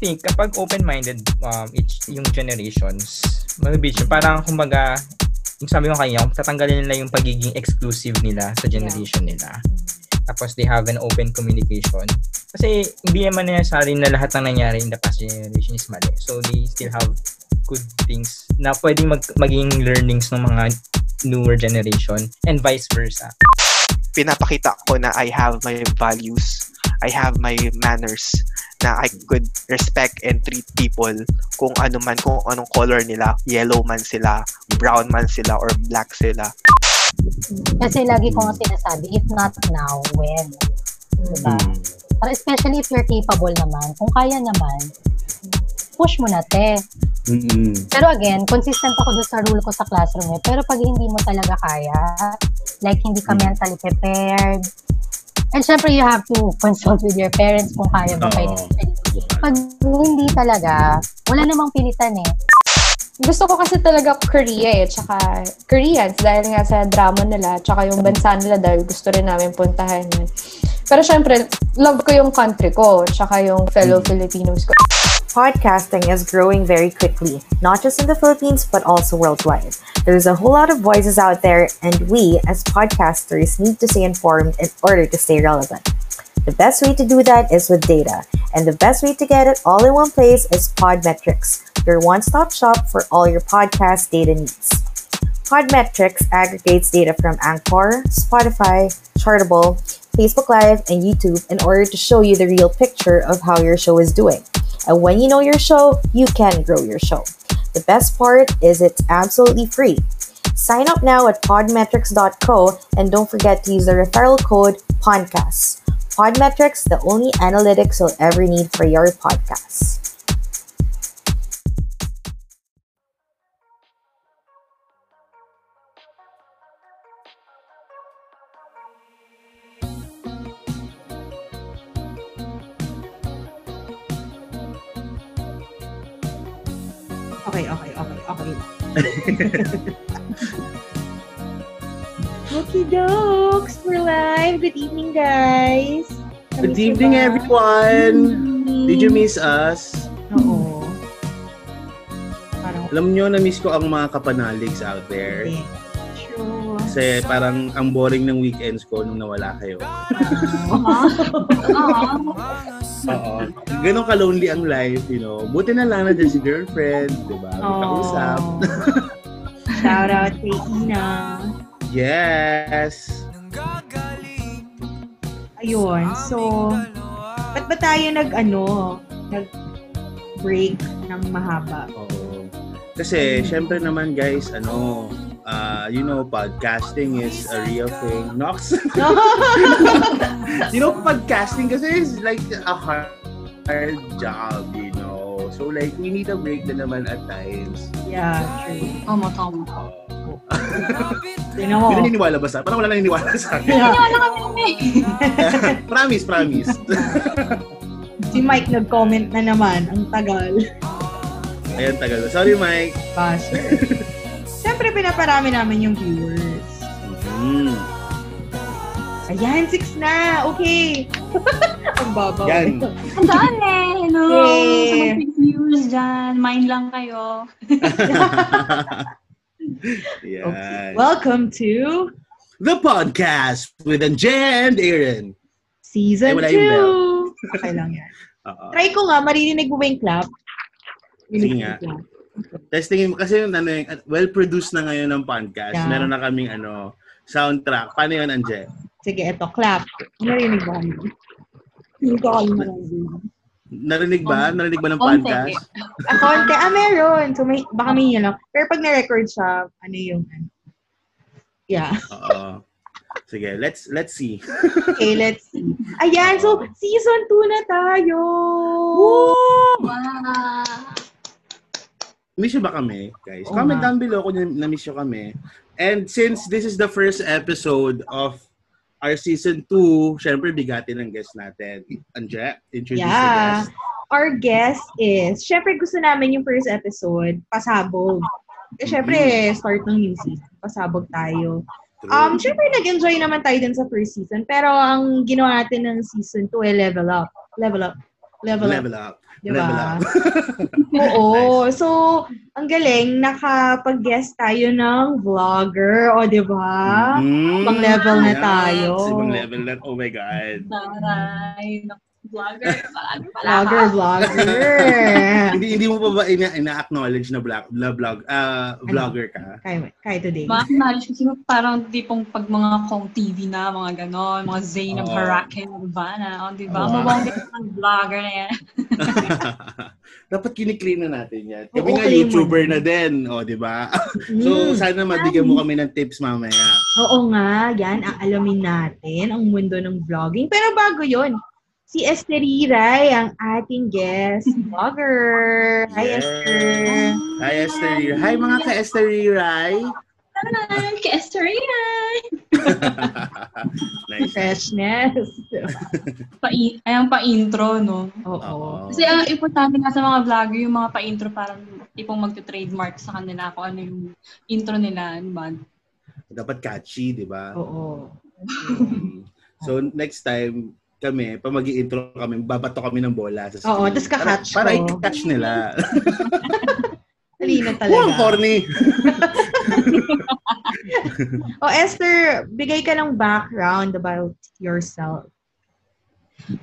think kapag open-minded um, each yung generations, mabibig siya. Parang kumbaga, yung sabi ko kanya, kung tatanggalin nila yung pagiging exclusive nila sa generation nila. Tapos they have an open communication. Kasi hindi naman necessary na lahat ng nangyari in the past generation is mali. So they still have good things na pwedeng mag- maging learnings ng mga newer generation and vice versa. Pinapakita ko na I have my values, I have my manners, na I could respect and treat people kung ano man, kung anong color nila, yellow man sila, brown man sila, or black sila. Kasi lagi ko nga sinasabi, if not now, when? Diba? Para especially if you're capable naman, kung kaya naman, push mo na, te. Mm-mm. Pero again, consistent ako doon sa rule ko sa classroom eh. Pero pag hindi mo talaga kaya, like hindi ka mentally prepared, and syempre you have to consult with your parents kung kaya ba kayo. Pag hindi talaga, wala namang pilitan eh. Gusto ko kasi talaga Korea eh, tsaka Koreans dahil nga sa drama nila, tsaka yung bansa nila dahil gusto rin namin puntahan yun. Pero syempre, love ko yung country ko, tsaka yung fellow Filipinos ko. Podcasting is growing very quickly, not just in the Philippines, but also worldwide. There's a whole lot of voices out there, and we, as podcasters, need to stay informed in order to stay relevant. The best way to do that is with data, and the best way to get it all in one place is Podmetrics, your one stop shop for all your podcast data needs. Podmetrics aggregates data from Anchor, Spotify, Chartable, Facebook Live, and YouTube in order to show you the real picture of how your show is doing. And when you know your show, you can grow your show. The best part is it's absolutely free. Sign up now at podmetrics.co and don't forget to use the referral code PODCAST. Podmetrics, the only analytics you'll ever need for your podcast. Okay, okay, okay, okay. Okay, dokes, we're live. Good evening, guys. Good evening, ba? everyone! Mm. Did you miss us? Oo. Parang, Alam nyo, na-miss ko ang mga kapanaligs out there. True. Kasi parang ang boring ng weekends ko nung nawala kayo. Oo. Ganon ka-lonely ang life, you know. Buti na lang na dyan si girlfriend, di ba? May kausap. Shout out kay Ina. Yes! Ayun, so, ba't ba tayo nag, ano, nag break ng mahaba? Oo. Kasi, syempre naman guys, ano, uh, you know, podcasting is a real thing. Nox! you know, podcasting kasi is like a hard, hard job, you know. So, like, we need a break na naman at times. yeah, true. Tama, tama. Hindi naniniwala ba sa? Parang wala naniniwala sa akin. Yeah. promise, promise. Si Mike nag-comment na naman. Ang tagal. Ayan, tagal. Sorry, Mike. Gosh. Siyempre, pinaparami namin yung viewers. Mm. Ayan, six na. Okay. Ang babaw. Yan. Ang dami! Hello! Yay! Sa mga viewers dyan, mind lang kayo. Yan. Welcome to The podcast with Anje and Aaron. Season Ay, wala yung 2. Okay lang yan. Oo. Try ko nga, maririnig mo ba yung clap? Sige nga. Clap. Testingin mo kasi yung ano, yung, well-produced na ngayon ng podcast. Yeah. Meron na kaming ano, soundtrack. Paano yun, Anje? Sige, eto, clap. Marinig mo kami. Hindi ko kayo marinig. Narinig ba? Narinig ba ng Konti. podcast? Ah, konti. Ah, meron. So, may, baka may yun lang. Pero pag na-record siya, ano yung, ano. Yeah. Oo. Sige, let's let's see. Okay, let's see. Ayan, so, season 2 na tayo! Wow! Miss nyo ba kami, guys? Oo Comment down below kung na-miss nyo kami. And since this is the first episode of our season 2, syempre bigatin ng guest natin. Anje, introduce the Yeah. guest. Our guest is, syempre gusto namin yung first episode, pasabog. Eh, syempre, start ng new season, pasabog tayo. True. Um, syempre, nag-enjoy naman tayo din sa first season. Pero ang ginawa natin ng season 2 ay level up. Level up. Level, Level up. up. Diba? Level up. Oo. So, ang galing, nakapag-guest tayo ng vlogger. O, di ba? Mm, Ibang level na yes, tayo. Ibang level na. Oh my God. Taray. Naku, Vlogger. Marami pala. Vlogger, vlogger. hindi hindi mo pa ba ina- ina-acknowledge na vlog, na vlog, ah, vlogger ka? kaya, kaya today. Mga knowledge kasi parang tipong pag mga Kong TV na, mga ganon, mga Zainab Oo. Harakin, Urbana, o, di ba? Oo. Mabongga ng vlogger na yan. Dapat kiniklaim na natin yan. Oo, Kami nga claim mo YouTuber na. na din. O, di ba? Mm. so, sana mabigyan mo kami ng tips mamaya. Oo nga, yan, ang alamin natin, ang mundo ng vlogging. Pero bago yon si Esther Ray, ang ating guest vlogger. Hi, Yes. Esther. Hi, Esther. Hi, mga ka-Esther Rai. Hi, kay Esther yan. nice. Freshness. Pa ayang pa-intro, no? Oo. Oo. Kasi ang importante nga sa mga vlogger, yung mga pa-intro parang tipong magte-trademark sa kanila kung ano yung intro nila, ano ba? Dapat catchy, di ba? Oo. Mm. So, next time, kami, pag mag intro kami, babato kami ng bola sa screen. Oo, tas kakatch Para, para i-catch nila. Talino Oh, talaga. corny. O, Esther, bigay ka ng background about yourself.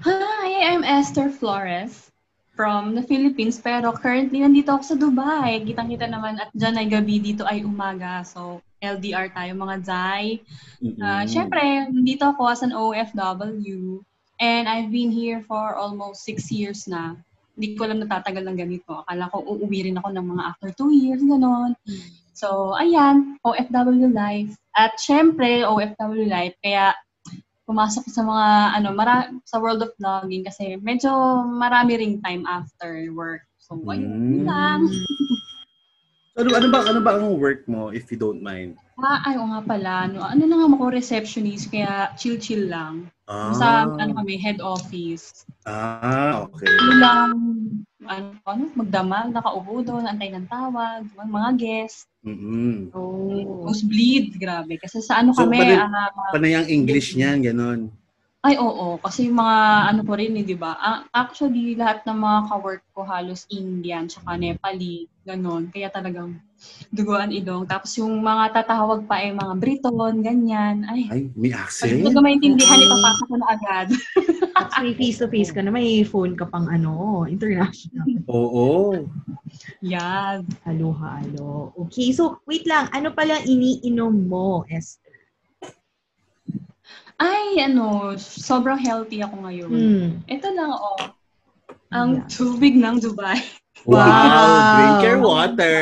Hi, I'm Esther Flores from the Philippines pero currently nandito ako sa Dubai. Kitang-kita naman at dyan ay gabi, dito ay umaga. So, LDR tayo mga Zay. Uh, Mm. Siyempre, nandito ako as an OFW and I've been here for almost six years na. Hindi ko alam natatagal ng ganito. Akala ko uuwi rin ako ng mga after two years, gano'n. So, ayan, OFW life. At syempre, OFW life, kaya pumasok sa mga, ano, mara- sa world of vlogging kasi medyo marami ring time after work. So, ayun Mm. lang. Ano, ano ba ano ba ang work mo if you don't mind? Ah, ay, oo nga pala. Ano, ano na nga ako, receptionist, kaya chill-chill lang. Ah, Sa, ano kami, head office. ah okay. Ano lang, ano, ano, magdamag, nakaupo doon, antay ng tawag, mga, mga guest. Mm-mm. Oh. Nosebleed, grabe. Kasi sa ano So, kami, panay- Panay ang English niyan, ganon. Ay, oo. Kasi yung mga ano po rin, eh, di ba? Ah, Actually, lahat ng mga ka-work ko halos Indian, tsaka Nepali, ganon. Kaya talagang duguan ilong. Tapos yung mga tatawag pa ay mga Briton, ganyan. Ay, Ay, may pag accent? hindi ko maintindihan, ipapasok ko na agad. At may face-to-face ka na, may phone ka pang ano, international. Oo. Yan. Halo, halo. Okay, so wait lang. Ano pala iniinom mo, Esther? Ay, ano, sobrang healthy ako ngayon. Hmm. Ito lang, oh. Ang Yeah. tubig ng Dubai. Wow! Wow. Drink your water!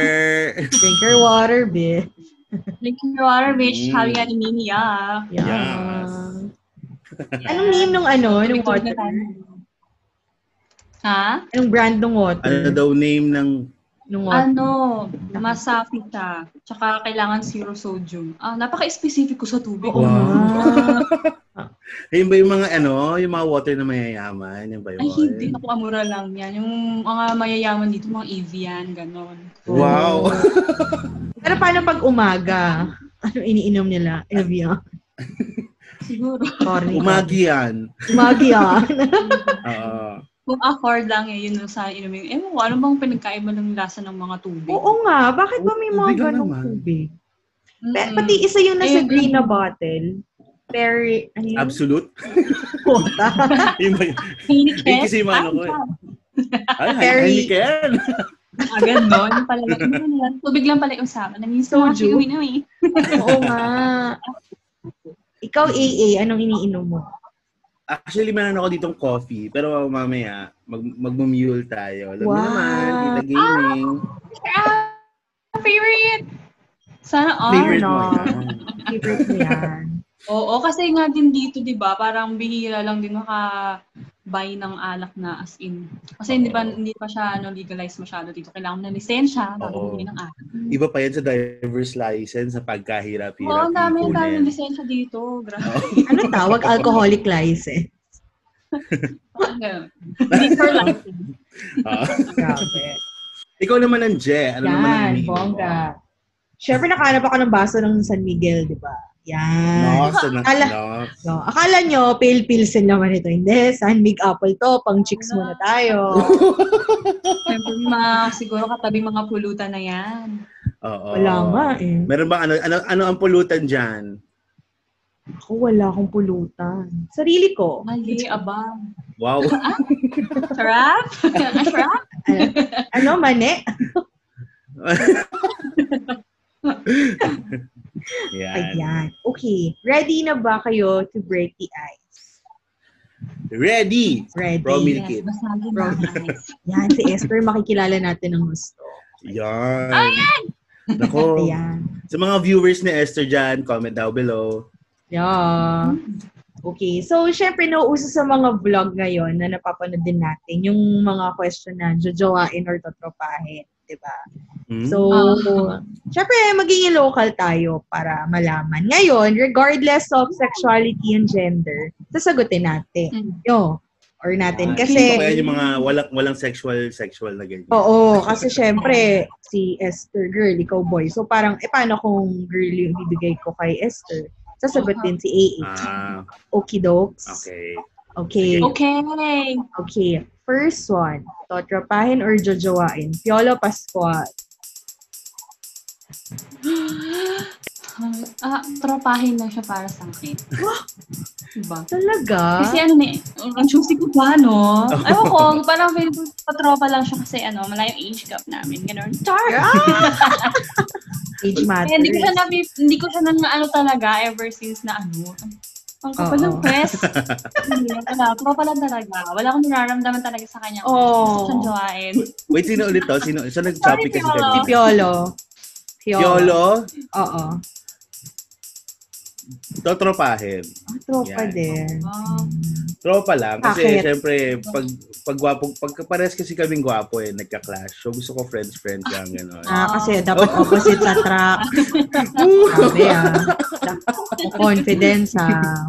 Drink your water, bitch. Drinking water, bitch. Mm. Hawi yan ininiyak. Yeah. Yes. Anong name nung ano, nung water? Ha? Anong brand ng water? Ano daw name ng... Nung water? Ano, masafi siya. Tsaka kailangan zero sodium. Ah, napaka-specific ko sa tubig. Oo Wow. Ayun ba yung mga ano, yung mga water na mayayaman? Yung ba yun? Ay, hindi. Naku, amura lang yan. Yung mga mayayaman dito, mga Evian, ganon. Wow! Pero paano pag umaga? Ano iniinom nila? Evian. Siguro. Corny. Umagi yan. Umagi yan. Oo. Kung afford lang eh, yun yung sa inumin. Eh, mo, ano bang pinagkaiba ng lasa ng mga tubig? Oo nga. Bakit ba may mga Tubig lang ganong tubig? Pe- Pati isa yung nasa Eh, green na bottle. Perry, ano yun? Absolute? Puta. Yun ba yun? Heineken? Yun kasi yung ano ko eh. Ay, Very- Heineken! Ah, ganon. Pala? Tubig lang pala yung usapan. Nanginsin mga Soju? sinuwi eh. Oo nga. Ikaw, AA, anong iniinom mo? Actually, meron ako ditong coffee. Pero mamaya, mag magmumule tayo. Alam mo Wow. naman, Tita Gaming. Ah, favorite! Sana all. Favorite mo no. yan. Favorite mo yan. Oo, kasi nga din dito, di ba, parang bihira lang din maka-buy ng alak na as in. Kasi hindi pa, hindi pa siya ano, legalized masyado dito. Kailangan mo ng lisensya bago bumili ng alak. Iba pa yan sa driver's license sa pagkahirap-hirap. Oo, ang dami, ang dami ipunin. lisensya dito. Grabe. Ano tawag? Alcoholic license. Liquor license. Ah. Grabe. Ikaw naman ang Je. Ano naman ang Yan, iniinom mo? bongga. Siyempre, nakahanap ako ng baso ng San Miguel, di ba? Yan. Nox, ano, Ala- Nox. No, akala nyo, pale pills naman ito. Hindi, San Big Apple to. Pang chicks muna tayo. Siyempre, mga, siguro katabi mga pulutan na yan. Oo. Wala nga eh. Meron bang ano, ano, ano ang pulutan dyan? Ako wala akong pulutan. Sarili ko. Mali, aba. Wow. Sarap? Sarap? Ano, mani? Yan. Ayan. Okay. Ready na ba kayo to break the ice? Ready. Ready. Promi- Yes, Kid. basagin. Yan, si Esther, makikilala natin ng gusto. Yan. Ayan! Nako. Ayan. Sa mga viewers ni Esther dyan, comment down below. Yeah. Okay. So, syempre, nauuso sa mga vlog ngayon na napapanood din natin yung mga question na jojowain or totropahin. Diba? Hmm? So, Ah. syempre, magiging local tayo para malaman. Ngayon, regardless of sexuality and gender, sasagutin natin. Mm. Yo. Or natin. Yan. Kasi, kaya yung mga walang, walang sexual, sexual na ganyan. Oo, kasi syempre, si Esther girl, ikaw boy. So parang, eh paano kung girl yung ibibigay ko kay Esther? Sasagot din si AA. Ah, Okidokes. okay. Okay. Okay. Okay. First one. Totropahin or jojowain? Piolo Pascual. Ah, tropahin lang siya para sa akin. Diba? Talaga? Kasi ano ni, ang choosy ko pa, no? Ewan ko, parang feel ko patropa lang siya kasi ano, malayong age gap namin. Ganun. Char! Age matters. Kaya hindi ko siya na, hindi ko siya na ano talaga ever since na ano. Ang kapal ng Oo. quest. Wala, tropa lang talaga. Wala akong nararamdaman talaga sa kanya. Oh. Gusto siyang jowain. Wait, sino ulit to? Sino? Saan nag-topic kasi Sorry, Si kanina? Piolo. Piolo, Oo. Totropahin. Ah, tropa Yan. din. Oh. Tropa lang. Kasi Bakit? syempre, pag, pag gwapo, pag pares kasi kaming gwapo eh, nagka-clash. So gusto ko friends-friends lang, gano'n. Ah, kasi dapat opposite attract. Sabi ah. Confidence ah.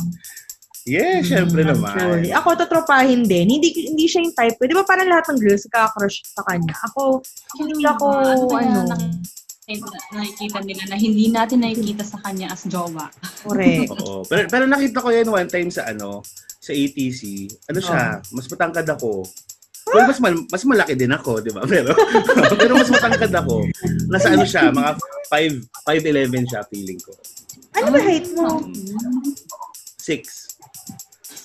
Yeah, syempre Mm, naman. Truly. Ako, totropahin din. Hindi hindi siya yung type ko. Di ba parang lahat ng girls kakrush sa kanya? Ako, hindi ako, ano, nak- nakikita nila na hindi natin nakikita sa kanya as jowa. correct. Oo. Pero, pero nakita ko yan one time sa ano, sa ATC. Ano siya, mas matangkad ako. Well, mas, mal- mas malaki din ako, di ba? Pero, pero mas matangkad ako. Nasa ano siya, mga 5, 5'11 siya, feeling ko. Ano ba height mo? 6.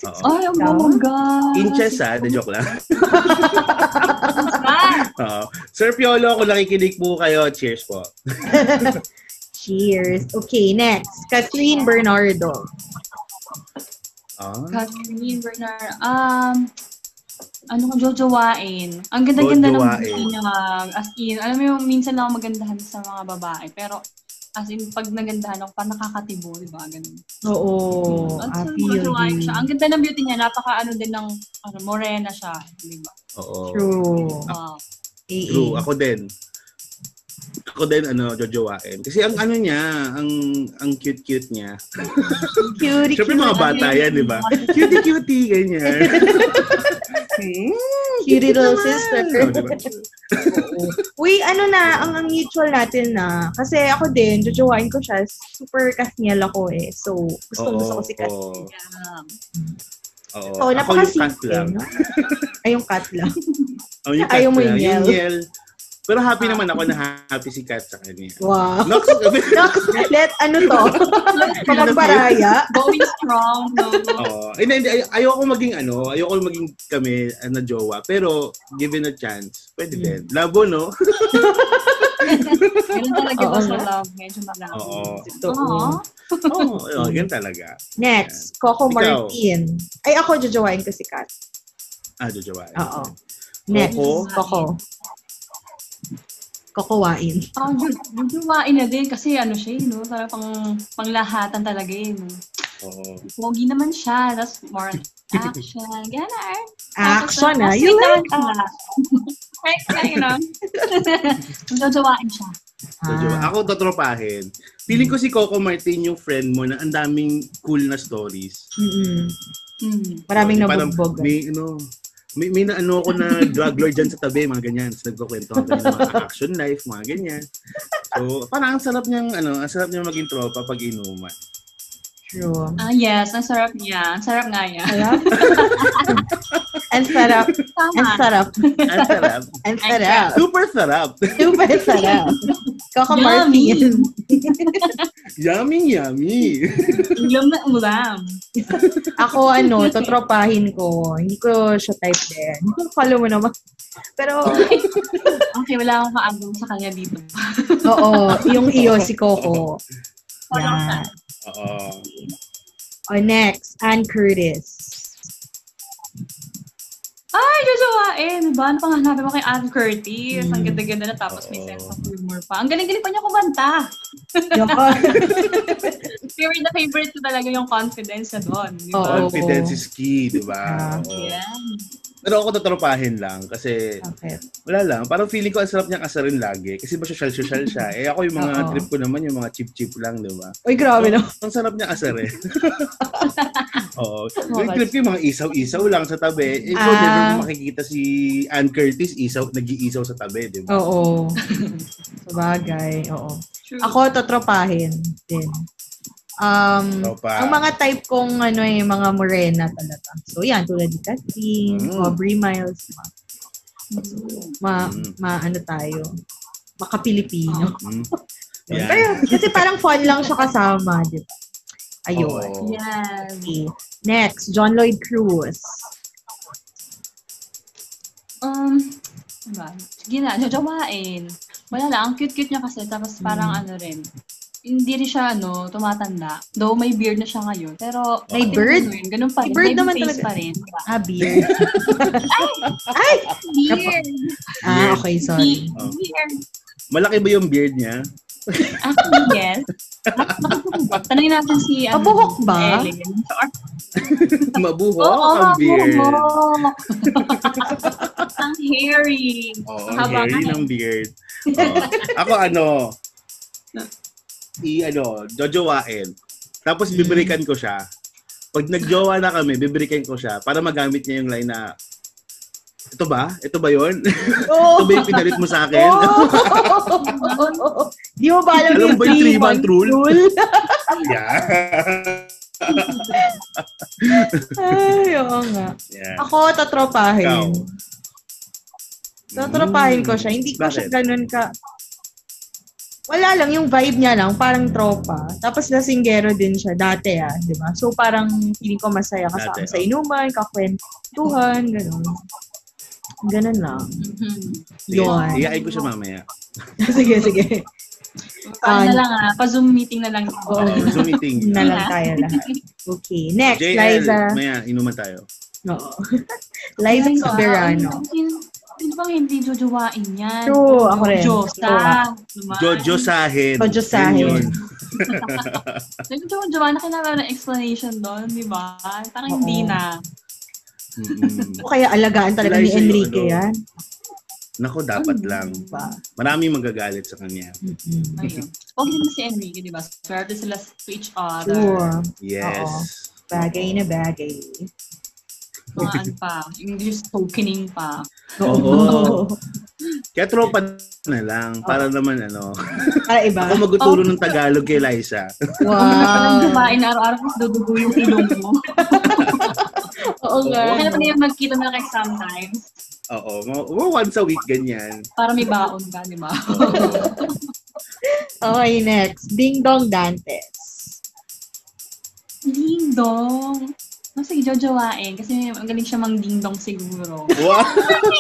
Oo. Ay, ang bongga. Inches ha, the joke lang. Oo. Sir Piolo, kung nakikinig po kayo, cheers po. Cheers. Okay, next. Catherine Bernardo. Ah, Catherine Bernard. Um, ano ko, jojowain. Ang ganda-ganda ng Jojowain. beauty niya. As in, alam mo yung minsan lang ako magandahan sa mga babae. Pero, as in, pag nagandahan ako, parang nakakatibo, di ba? Ganun. Oo. Feel jojowain you. siya. Ang ganda ng beauty niya. Napaka ano din ng, ano, morena siya. Di ba? oo. True. AA. True. Ako din. Ako din, ano, jojowain. Kasi ang ano niya, ang ang cute-cute niya. Cutie, Siyempre mga bata yan, di ba? Cutie-cutie, ganyan. Cutie little sister. Oo, di ba? Uy, ano na, ang, ang mutual natin na. Kasi ako din, jojowain ko siya. Super Casniel ako eh. So, gusto, Oo, gusto ko si Cas. oo. Yeah. Oo. So, Ako yung cut napaka-simple, lang. Ay, yung cat lang. Oh, yung Ayaw cut mo lang. yung Yung yell. Pero happy naman ako na happy si Kat sa kanya. Wow. Nox, let, ano to? Kapagbaraya. Going strong. No? Oo. Hindi, hindi. ay- Ayoko maging ano, ayoko maging kami uh, na jowa. Pero, given a chance, pwede Hmm. din. Labo, no? Ganun talaga ba sa love? Medyo malabo. Oo. Oo. Oo, yan talaga. Next, Coco Ikaw. Martin. Ay, ako, jojowain ko si Kat. Ah, jojowain. Oo. Next, Coco? Coco. Kokowain. Ah, yun, jujuwain na din kasi ano siya, eh, no? Parang pang, panglahatan talaga yun. No? Oo. Pogi naman siya. That's more on action. Ganon. Action, ah. Tapos, You like siya. Right, right, you know? Jojowain siya. Ah. Ako, totropahin. Feeling ko si Coco Martin yung friend mo na ang daming cool na stories. Mm-mm. Hmm. Maraming Parang nabugbog. May, ano, may, may na ano ako na drug lord dyan sa tabi, mga ganyan. So, nagkukwento kami ng mga action life, mga ganyan. So, parang ang sarap niyang, ano, ang sarap niyang maging tropa pag inuman. True. Ah, yes. Ang sarap niya. Ang sarap nga niya. Sarap. And sarap. And Tama. sarap. Ang sarap. And sarap. Super sarap. Super sarap. Coco Yummy. Yummy, yummy. Ulam na ulam. Ako, ano, totropahin ko. Hindi ko siya type din. Follow mo naman. Pero, Okay, wala akong kaagong sa kanya dito. oo, yung iyo, si Coco. Yan. Oo. O, next, Ann Curtis. Ay, jojowain! Ba? Ano pang hanapin mo kay Ann Curtis? Ang Mm. ganda-ganda na tapos may sense of humor pa. Ang galing-galing pa niya kumanta. Yoko. Favorite na favorite ko talaga yung confidence na doon. Di Oo. Confidence is key, di Ah. ba? Oo. Pero ako tatropahin lang kasi Okay. wala lang. Parang feeling ko ang sarap niyang asarin lagi kasi ba social-social siya. Eh ako yung mga Oo. trip ko naman yung mga cheap-cheap lang, di ba? Uy, grabe no. Ang sarap niya asarin. Oo. Oh, Yung trip ko yung mga isaw-isaw lang sa tabi. Eh, ikaw, Ah. never makikita si Ann Curtis, isaw, nag-iisaw sa tabi, di ba? Oo. Sabagay, oo. True. Ako, totropahin din. Um, Tropa. ang mga type kong ano eh, mga morena talaga. So, yan, tulad ni Catherine, Mm. Aubrey Miles, ma, ma, Mm. ma- ano tayo, maka-Pilipino. Mm. Yan. Pero, kasi parang fun lang siya kasama, di ba? Ayun. Oo. Yes. Okay. Next, John Lloyd Cruz. Um, diba? Sige na. Wala lang, ang cute-cute niya kasi. Tapos parang ano rin, hindi rin siya, ano, tumatanda. Though may beard na siya ngayon. Pero, May beard? ano yun, Ganun pa May rin. beard May naman face talaga. pa rin. Ah, beard. Ay! Beard! Ah, okay, sorry. Oh. Beard! Malaki ba yung beard niya? Actually, yes. Tanungin natin si, ano, Mabuhok ba? Ellen. Or, Mabuho Oo, ang beard. mabuhok. ang hairy. Oo, ang Haba hairy ng beard. Oo. Ako ano, i ano, jojowain. Tapos biberikan ko siya. Pag nagjowa na kami, biberikan ko siya para magamit niya yung line na ito ba? Ito ba yun? Oh! Ito ba yung pinalit mo sa akin? Oh! Di mo ba alam, Alam yung ba yung three-month rule? rule? yeah. Ay, oo nga. yeah. Ako, tatropahin. Ikaw. Tatropahin ko siya. Hindi ko Bakit? siya ganun ka... Wala lang, yung vibe niya lang, parang tropa. Tapos lasinggero din siya, dati ah, di ba? So parang feeling ko masaya kasama Dati, sa oh. inuman, kakwentuhan, ganun. Ganun lang. Mhm. Sige, Yun. Iyain ko siya mamaya. sige, sige. Paano Ah, na lang ah, pa-zoom meeting na lang. Oo. Uh, Zoom meeting. Na lang tayo lahat. Okay, next, JL, Liza. maya, inuman tayo. Oo. Liza Ay, Soberano. Sino, bang hindi jojowain yan? True, ako rin. Josa. Diba? Jojo Sahin. Jojo Sahin. Yun yun. Jojowa na kailangan ng explanation doon, di ba? Parang hindi Oo. na. Mm-mm. O kaya alagaan talaga ni yung Enrique ano. yan. Nako, dapat lang. Diba? Maraming magagalit sa kanya. Ayun. Pogi din si Enrique, di ba? Swerte sila to each other. Sure. Yes. Oo. Bagay na bagay. Ano pa, English tokening pa. Oo. Kaya tropa na lang. Para naman ano. Para iba. Ako maguturo ng Tagalog kay Liza. Wow. Parang kumain araw-araw mas dudugo yung ilong mo. Oo nga. Kaya na yung magkita na like sometimes. Oo. Once a week, ganyan. Para may baon ka, di ba? Okay, next. Ding Dong Dantes. Ding dong. No, sige. Kasi ang galing siya mang ding dong siguro. Wow!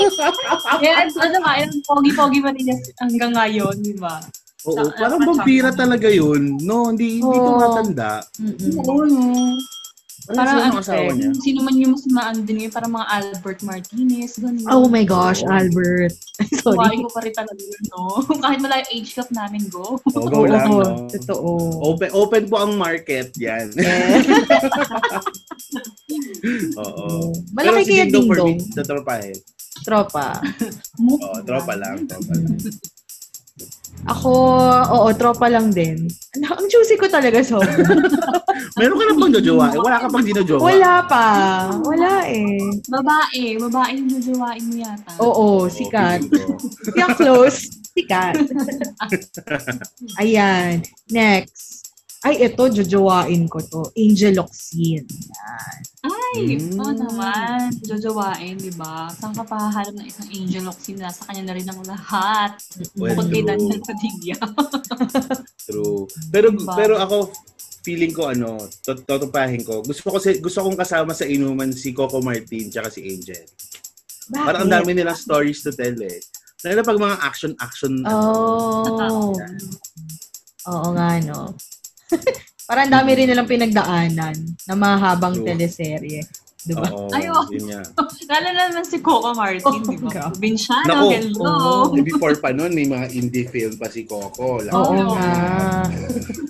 Kaya, ano ba, yung pogi-pogi pa rin niya hanggang ngayon, di ba? Oo, parang vampira talaga yun. No, hindi, hindi Oo. tumatanda. Mm-mm. Oo, no. Ano ng ano, asawa niya? sino man yung mas maan din ngayon, parang mga Albert Martinez, ganun. Oh my gosh, Albert. Sorry. Sorry. ko pa rin talaga yun, no? Kahit wala yung age gap namin, go. Oo, go lang. No? Totoo. Open, open po ang market, yan. Eh. Oo. Malaki Pero si kaya Ding Dong for Ding me, Dong. tatropahin. Tropa. Oo, tropa lang, tropa lang. Ako, oo, tropa lang din. Ano, ang juicy ko talaga so. Meron ka na bang jojowa? Eh, wala ka pang dinojowa? Wala pa. Wala eh. Babae, babae yung jojowain mo yata. Oo, Oo, sikat. Kaya close. Sikat. Ayan. Next. Ay, ito, jojowain ko to. Angel Oxin. Ay, Mm. oo naman. Jojowain, di ba? Saan ka pahaharap ng isang angel oxy na sa kanya na rin ang lahat? Well, Bukod kay true. Daniel Padilla. True. Pero Diba? pero ako feeling ko ano, tot- totopahin ko. Gusto ko kasi gusto kong kasama sa inuman si Coco Martin tsaka si Angel. Bakit? Parang ang dami nilang stories to tell eh. Lalo na pag mga action action Oh. Oo nga, no? Parang ang dami rin nilang pinagdaanan na mahabang True. teleserye. Di ba? Oo, Ay, oo. yun nga. Lalo na naman si Coco Martin, di ba? Vinciano, Nako, hello! Eh, before pa nun, may mga indie film pa si Coco. Lalo Oo Oo. na- nga.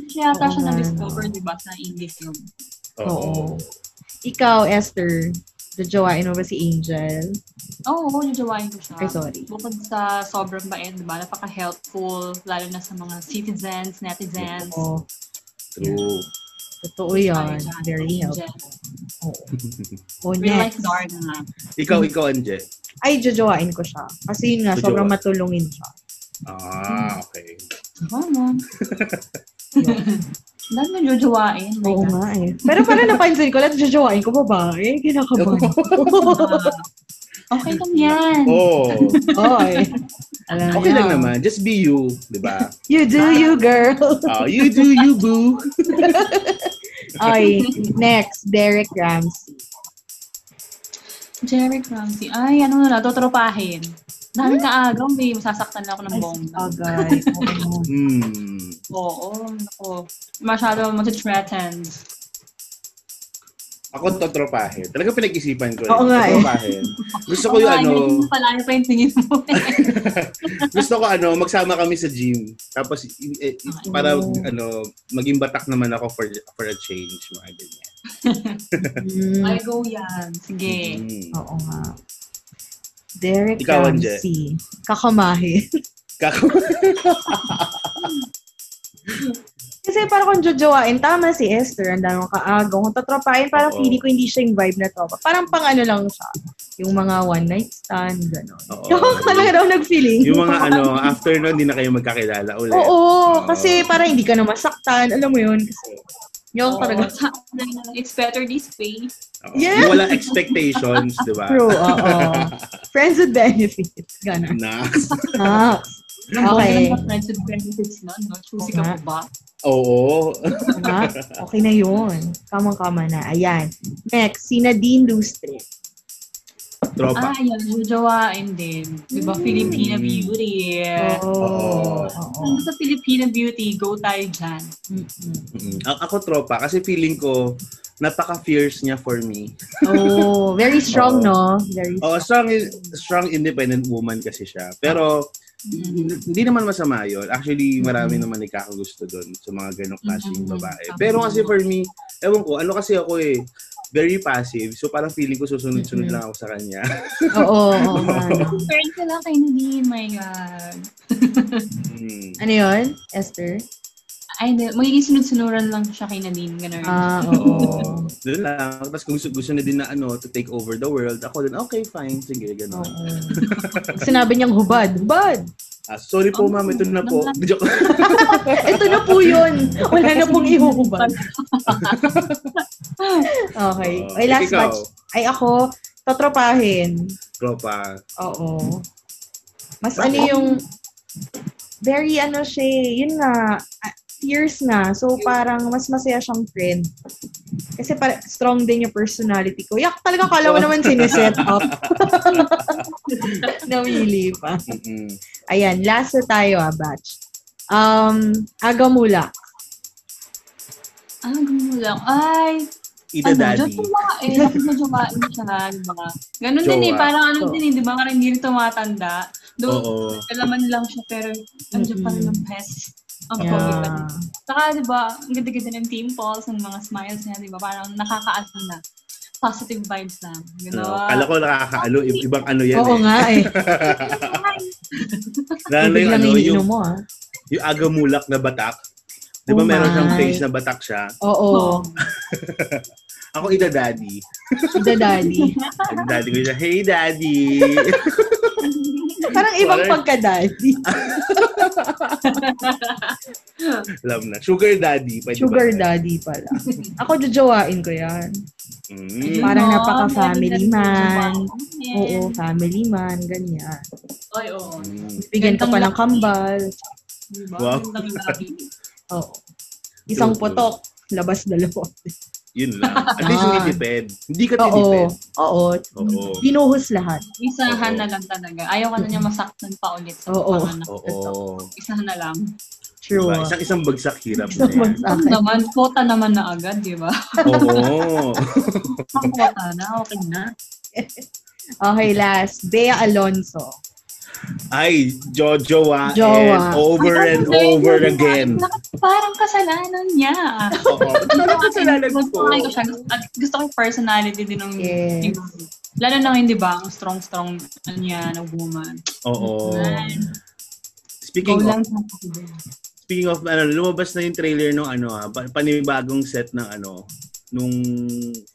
Siya yata Oo siya na-discover, di ba, sa indie film. Oo. Ikaw, Esther, jojowain mo ba si Angel? Oo, oh, jojowain ko siya. Ay, sorry. Bukod sa sobrang bait, di ba? Napaka-helpful, lalo na sa mga citizens, netizens. Oo. True. Totoo yan. Very helpful. Oo. Oh, Real life next. Darna nga. Ikaw, ikaw, Anje. Ay, jojowain ko siya. Kasi yun nga, sobrang matulungin siya. Ah, okay. Ano? Dahil mo jojowain. my Oo God. nga eh. Pero parang napansin ko, lahat jojowain ko babae. Kinakabahan. Ah, okay lang yan. Oh, Oy. Alam okay lang naman. Just be you, di ba? You do you, girl. Oh, you do you, boo. Ay, next, Derek Ramsey. Jerry Ramsey. Ay, ano na, totropahin. Dahil kaagaw, may masasaktan na ako ng bongga. Agay. Oo. Hmm. Oo, ako. Masyado threatened. Ako totropahin. Talaga pinag-isipan ko. Oo nga eh. Gusto ko yung ano, Palayo pa yung tingin mo. gusto ko ano, magsama kami sa gym. Tapos eh, eh, para ano, maging batak naman ako for for a change, mga ganyan. Ay, go yan. Sige. Mm. Oo nga. Derek Ikaw. Ramsey. Kakamahin. Kako. Kasi parang kung jojowain, tama si Esther, ang dami mong kaagaw. Kung tatropahin, parang Oo. feeling ko hindi siya yung vibe na tropa. Parang pang ano lang siya. Yung mga one night stand, gano'n. Oo. Ikaw talaga daw nag-feeling. yung mga ano, after nun, hindi na kayo magkakilala ulit. Oo, Oo. kasi parang hindi ka na masaktan. Alam mo yun? Kasi yung Oo, talaga. sa- It's better this way. Oo. Yeah. Yung wala expectations, di ba? True, oo. Friends with benefits. Gano'n. Next. Ah, Okay. Ang friends with benefits na, no? Choosy ka Oo nga. pa ba? Oo. diba? Okay na yun. Kamang-kama na. Ayan. Next, si Nadine Lustre. Tropa. Ah, yan. Jojowain din. Di ba? Filipina Mm. beauty. Oo. Oo. Oo. Sa Filipina beauty, go tayo dyan. Mm-mm. Mm. Ako tropa kasi feeling ko napaka-fierce niya for me. Oh, very strong, Oo. no? Very Oh, strong strong independent woman kasi siya. Pero hindi naman masama 'yon. Actually, marami naman nagkakagusto doon sa mga ganong klaseng Mhm. babae. Pero kasi for me, ewan ko, ano kasi ako eh, very passive. So parang feeling ko susunod-sunod Mhm. lang ako sa kanya. Oo, oo. Friend ka lang kay Nadine, my God. Hmm. Ano yun, Esther? Ay, hindi. Magiging sunod-sunuran lang siya kay Nadine. Ganun. Ah, oo. Doon lang. Tapos kung gusto, gusto na din na ano, to take over the world, ako din, okay, fine. Sige, gano'n. Oo. Sinabi niyang hubad. Hubad! Ah, sorry po ma'am, ito na po. Joke. Ito na po yun. Wala na pong ihuhubad. okay. Oo. Ay, last Ikaw, batch. Ay, ako, tatropahin. Tropa. Oo. Mas ano yung, very ano siya, eh, yun nga, fierce nga. So, parang mas masaya siyang friend. Kasi para strong din yung personality ko. Yak, talaga kala mo naman siniset up. Namili pa. Ayan, last na tayo ah, batch. Um, Agamula. Ganun lang. Ay, Ita ano, daddy. jojowain. Jojowain siya, di ba? Ganun din eh, Jowa. parang ano So- din eh, di ba? Parang hindi rin tumatanda. Doon, Oo. kalaman lang siya, pero nandiyan pa rin ang pest. Ang Yeah. pogi pa. Saka, di ba, ang ganda-ganda ng dimples, ng mga smiles niya, di ba? Parang nakakaano na. Positive vibes na. Gano'n. No, kala ko nakakaalo, i- ibang ano yan Oo eh. nga eh. Lalo yung ano, yung, mo ah. yung agamulak na batak. Di ba Oh meron siyang my. face na batak siya? Oo. Ako ita daddy. The daddy. Daddy ko siya, hey daddy. Parang ibang pagka-daddy. Love na. Sugar daddy. Pwede Sugar ba? daddy pala. Ako, jojowain ko yan. Mm. Parang No, napaka-family man. Oo, family man, ganyan. Ay, oo. Mm. Bigyan ka pa ng kambal. Diba? Wow. Oo. Isang putok, labas dalawa. Yun lang. At least hindi Ah. tipid. Hindi ka tinipid. Oo. Oo. Binuhos lahat. Isahan Oo. na lang talaga. Ayaw ka na niya masaktan pa ulit sa Oo. Oo. Isahan na lang. True. Diba? Isang isang bagsak hirap Isang na yan. bagsak. Naman, quota naman na agad, di ba? Oo. Ang quota na, okay na. Okay, last. Bea Alonso. Ay, Jojowa Jowa. over and over again. Parang kasalanan niya. Oo. Parang kasalanan ko. Gusto gusto ko yung personality din ng Yes. yung Lalo na ngayon, di ba? Ang strong-strong ano niya, ng woman. Oo. Man, Speaking go of, speaking of, ano, lumabas na yung trailer nung ano, ah, pa- panibagong set ng ano, nung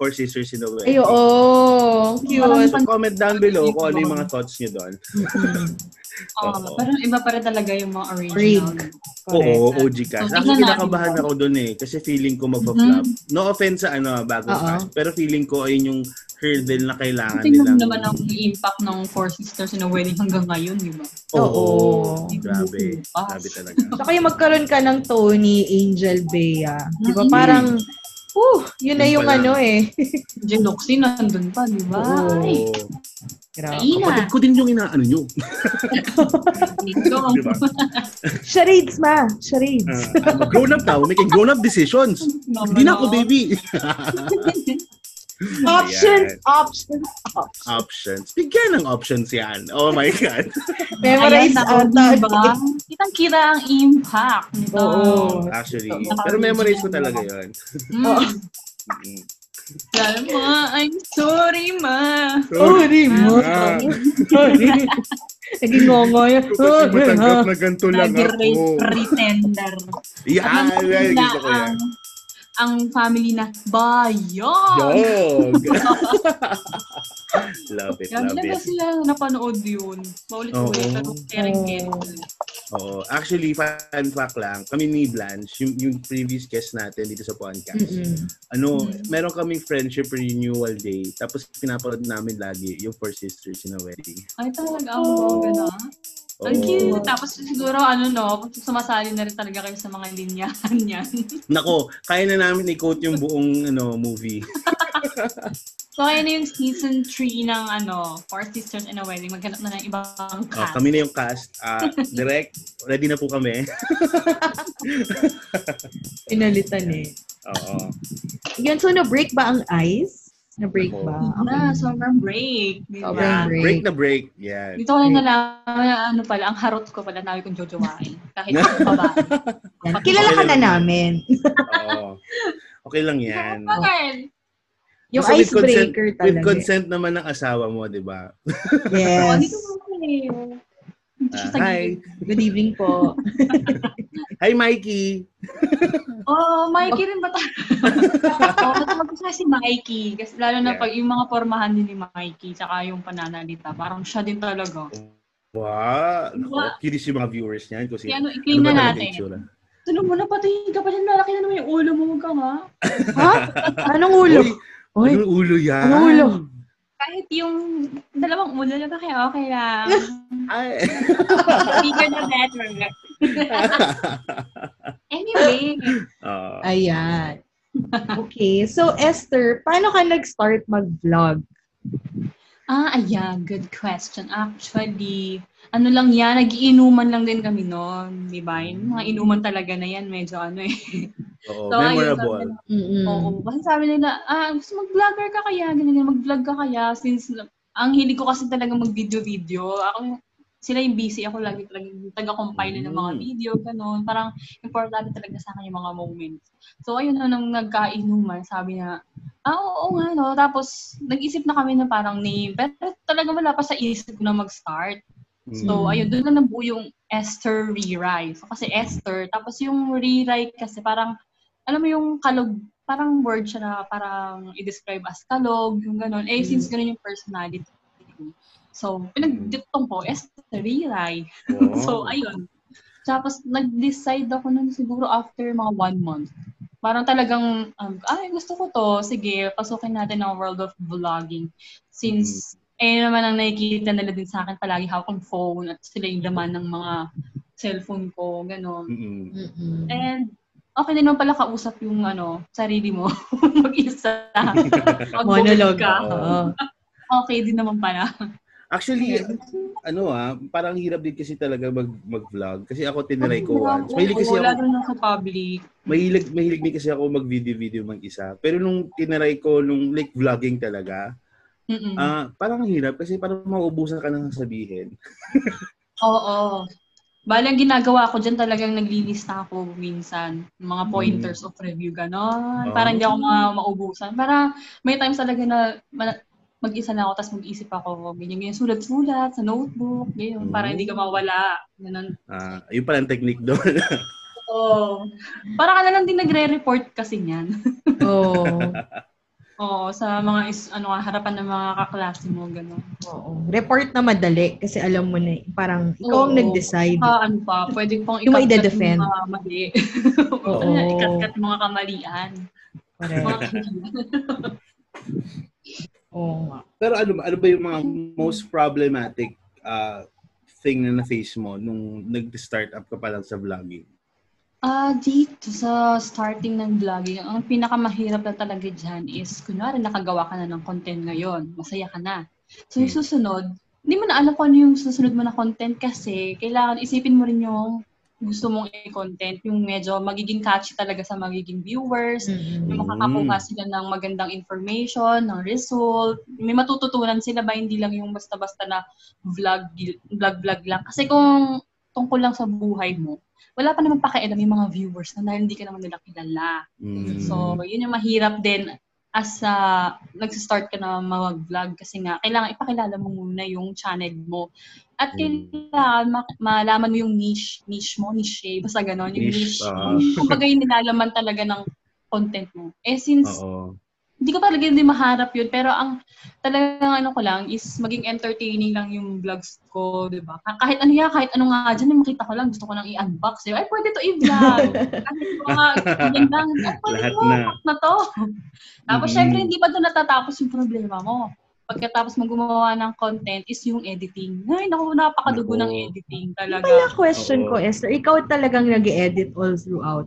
Four Sisters in a Way. Ay, oo. Cute. So, comment down below kung ano yung mga thoughts nyo doon. Oo, Oo. pero iba pa rin talaga yung mga original. Freak. Oo. OG cast. So, Actually, tingnan kinakabahan ako doon eh. Kasi feeling ko magpa-flop. Mm-hmm. No offense sa ano, bagong Oo. cast. Pero feeling ko ayun yung hurdle na kailangan Tingnan mo naman ang impact ng Four Sisters in a Wedding hanggang ngayon, di ba? Oo. Oo. Grabe. Ah. Grabe talaga. Saka yung magkaroon ka ng Tony, Angel, Bea. Di ba? Mm. Parang, uh, yun na Yun yung ano eh. Geloxy nandun pa, di ba? Ay, Oo. Grabe. Aina. Kapatid ko din yung inaano nyo. Nito. Di ba? Charades ma. Charades. I'm grown up now, making grown up decisions. Hindi na ako baby. options, Ayan. options, options. Options. Bigyan ng options yan. Oh my God. Memorize Ayan, ako, ata. diba? Kitang-kita ang impact nito. Oo. Actually. Pero memorize ko talaga yun. Mm. Mm. Lalo mo, I'm sorry, ma. Sorry mo. Ah. Sorry. Naging ngongo yun. Kasi matanggap na ganito lang ako. pretender. Yan, At yan, nang gusto ko yan. Ang, family na, bayan! Yog. love it, Grabe love it. sila napanood yun? Paulit-ulit, Oo. pero caring caring. Oo. Actually, fun fact lang, kami ni Blanche, yung, yung previous guest natin dito sa podcast, Mm-mm. ano, Mm. meron kaming friendship renewal day, tapos pinapanood namin lagi yung Four Sisters in a Wedding. Ay, talaga, ang bongga na. Ang cute. Tapos siguro, ano no, sumasali na rin talaga kayo sa mga linyahan yan. Nako, kaya na namin i-quote yung buong ano movie. so, kaya na yung season 3 ng ano, Four Sisters in a Wedding. Maghanap na ng ibang Oh, cast. kami na yung cast. Ah, direct, ready na po kami. Pinalitan eh. Oo. Yun, so na-break ba ang ice? Na-break Oo. ba? na, sobrang break. Sobrang break. Break na break. Yan. Dito ko lang nalaman na ano pala, ang harot ko pala, nawi kong jojowain. Kahit ako pa ba. Kilala ka na namin. Oo. Okay lang yan. Bakit? Yung with consent- icebreaker With talaga. consent naman ng asawa mo, di ba? Oh, Yes. dito mo Ah, hi. Good evening po. Hi, Mikey! Oh, Mikey rin ba tayo? Oo, siya si Mikey. Kasi lalo na Yeah. pag yung mga pormahan din ni Mikey, tsaka yung pananalita, parang siya din talaga. Wow! Wow. curious yung mga viewers niyan. Kasi, ano, i-claim ba na natin. Tulong mo na pati ka pa dyan, lalaki na naman yung ulo mo, huwag ka nga. ha? Anong ulo? Uy, Uy, anong ulo yan? anong ulo? Kahit yung dalawang ulo na kaya okay lang. Ay. Bigger the better. anyway, Oo. Ayan. Okay. So, Esther, paano ka nag-start mag-vlog? Ah, ayan. Good question. Actually, ano lang yan, nagiinuman lang din kami noon. Di ba? Yung mga inuman talaga na yan, medyo ano eh. Oo, So, ayun, memorable. sabi Mm-mm. Oo. Kasi sabi nila, ah, gusto mag-vlogger ka kaya, ganyan, mag-vlog ka kaya, since ang hilig ko kasi talaga mag-video-video. Ako, sila yung busy, ako lagi talaga taga-compile ng mga Mm. video, ganun. Parang importante talaga sa akin yung mga moments. So, ayun na nang nagkainuman, sabi na, ah, oo nga, no. Tapos, nag-isip na kami na parang name, pero talaga wala pa sa isip ko na mag-start. So, Mm. ayun, doon na nabuo yung Esther rewrite. So, kasi Esther, tapos yung rewrite kasi parang, alam mo yung kalog, parang word siya na parang i-describe as kalog, yung gano'n. Eh, since gano'n yung personality. So, pinagditong ko, Esther Riray. Oh. So, ayun. Tapos, nag-decide ako nun siguro after mga one month. Parang talagang, um, ay, gusto ko to. Sige, pasukin natin ang world of vlogging. Since, eh naman ang nakikita nila din sa akin palagi hawak ang phone at sila yung laman ng mga cellphone ko, gano'n. Mm-mm. And, okay din naman pala kausap yung ano, sarili mo. Mag-isa. Monologue. ka. Oo. Okay din naman pala. Actually, ano ah, parang hirap din kasi talaga mag mag-vlog kasi ako tinry ko once. Mahilig kasi ako, lalo na sa public. mahilig mahilig din kasi ako mag-video-video mag-isa. Pero nung tinry ko nung like vlogging talaga, Mm-mm. ah parang ang hirap kasi parang mauubusan ka ng sabihin. Oo. Bale, ang ginagawa ko dyan talagang naglilista ako minsan. Mga pointers of review, ganon. Oh. Para hindi ako ma- maubusan. Para may times talaga na ma- mag-isa na ako, tapos mag-isip ako, ganyan, ganyan, sulat-sulat sa notebook, ganyan, para hindi ka mawala. Ganon. Ah, yun pala ang technique doon. Oo. Para ka na lang din nagre-report kasi niyan. Oo. Oo, sa mga is, ano, harapan ng mga kaklase mo, gano'n. Oo. Report na madali kasi alam mo na, eh, parang ikaw ang Oo. nag-decide. Ah, ano pa, pwede pong Yung ikat-kat ide-defend. yung mga mali. Oo. ikat-kat yung mga kamalian. Mga. Oo nga. Pero ano ba, ano ba yung mga most problematic ah, thing na na-face mo nung nag-start up ka pa lang sa vlogging? Ah, dito sa starting ng vlogging, ang pinakamahirap na talaga dyan is, kunwari nakagawa ka na ng content ngayon, masaya ka na. So yung susunod, hindi mo na alam kung ano yung susunod mo na content kasi kailangan isipin mo rin yung gusto mong i-content, yung medyo magiging catchy talaga sa magiging viewers, Mm-mm. yung makakakuha sila ng magandang information, ng result, may matututunan sila ba hindi lang yung basta-basta na vlog, vlog, vlog lang. Kasi kung tungkol lang sa buhay mo, wala pa naman pakialam yung mga viewers na dahil hindi ka naman nila kilala. Mm. So, yun yung mahirap din as uh, nag-start ka na mag-vlog kasi nga, kailangan ipakilala mo muna yung channel mo. At Mm. kailangan ma- malaman mo yung niche, niche mo, niche, basta ganon, yung Niche, niche. ah. Kumbaga yung nilalaman talaga ng content mo. Eh since Oo. Hindi ko talaga hindi maharap yun, pero ang talagang ano ko lang is maging entertaining lang yung vlogs ko, di ba? Ka- Kahit ano yan, kahit ano nga dyan, yung makita ko lang, gusto ko lang i-unbox. Eh. Ay, pwede to i-vlog. kahit mga ganyan lang, ay, pwede Lahat na. na. to. Tapos, Mhm. syempre, hindi pa doon natatapos yung problema mo. Pagkatapos mo gumawa ng content is yung editing. Ay, naku, napakadugo ng editing talaga. Kaya question Oo. ko, Esther, ikaw talagang nag edit all throughout.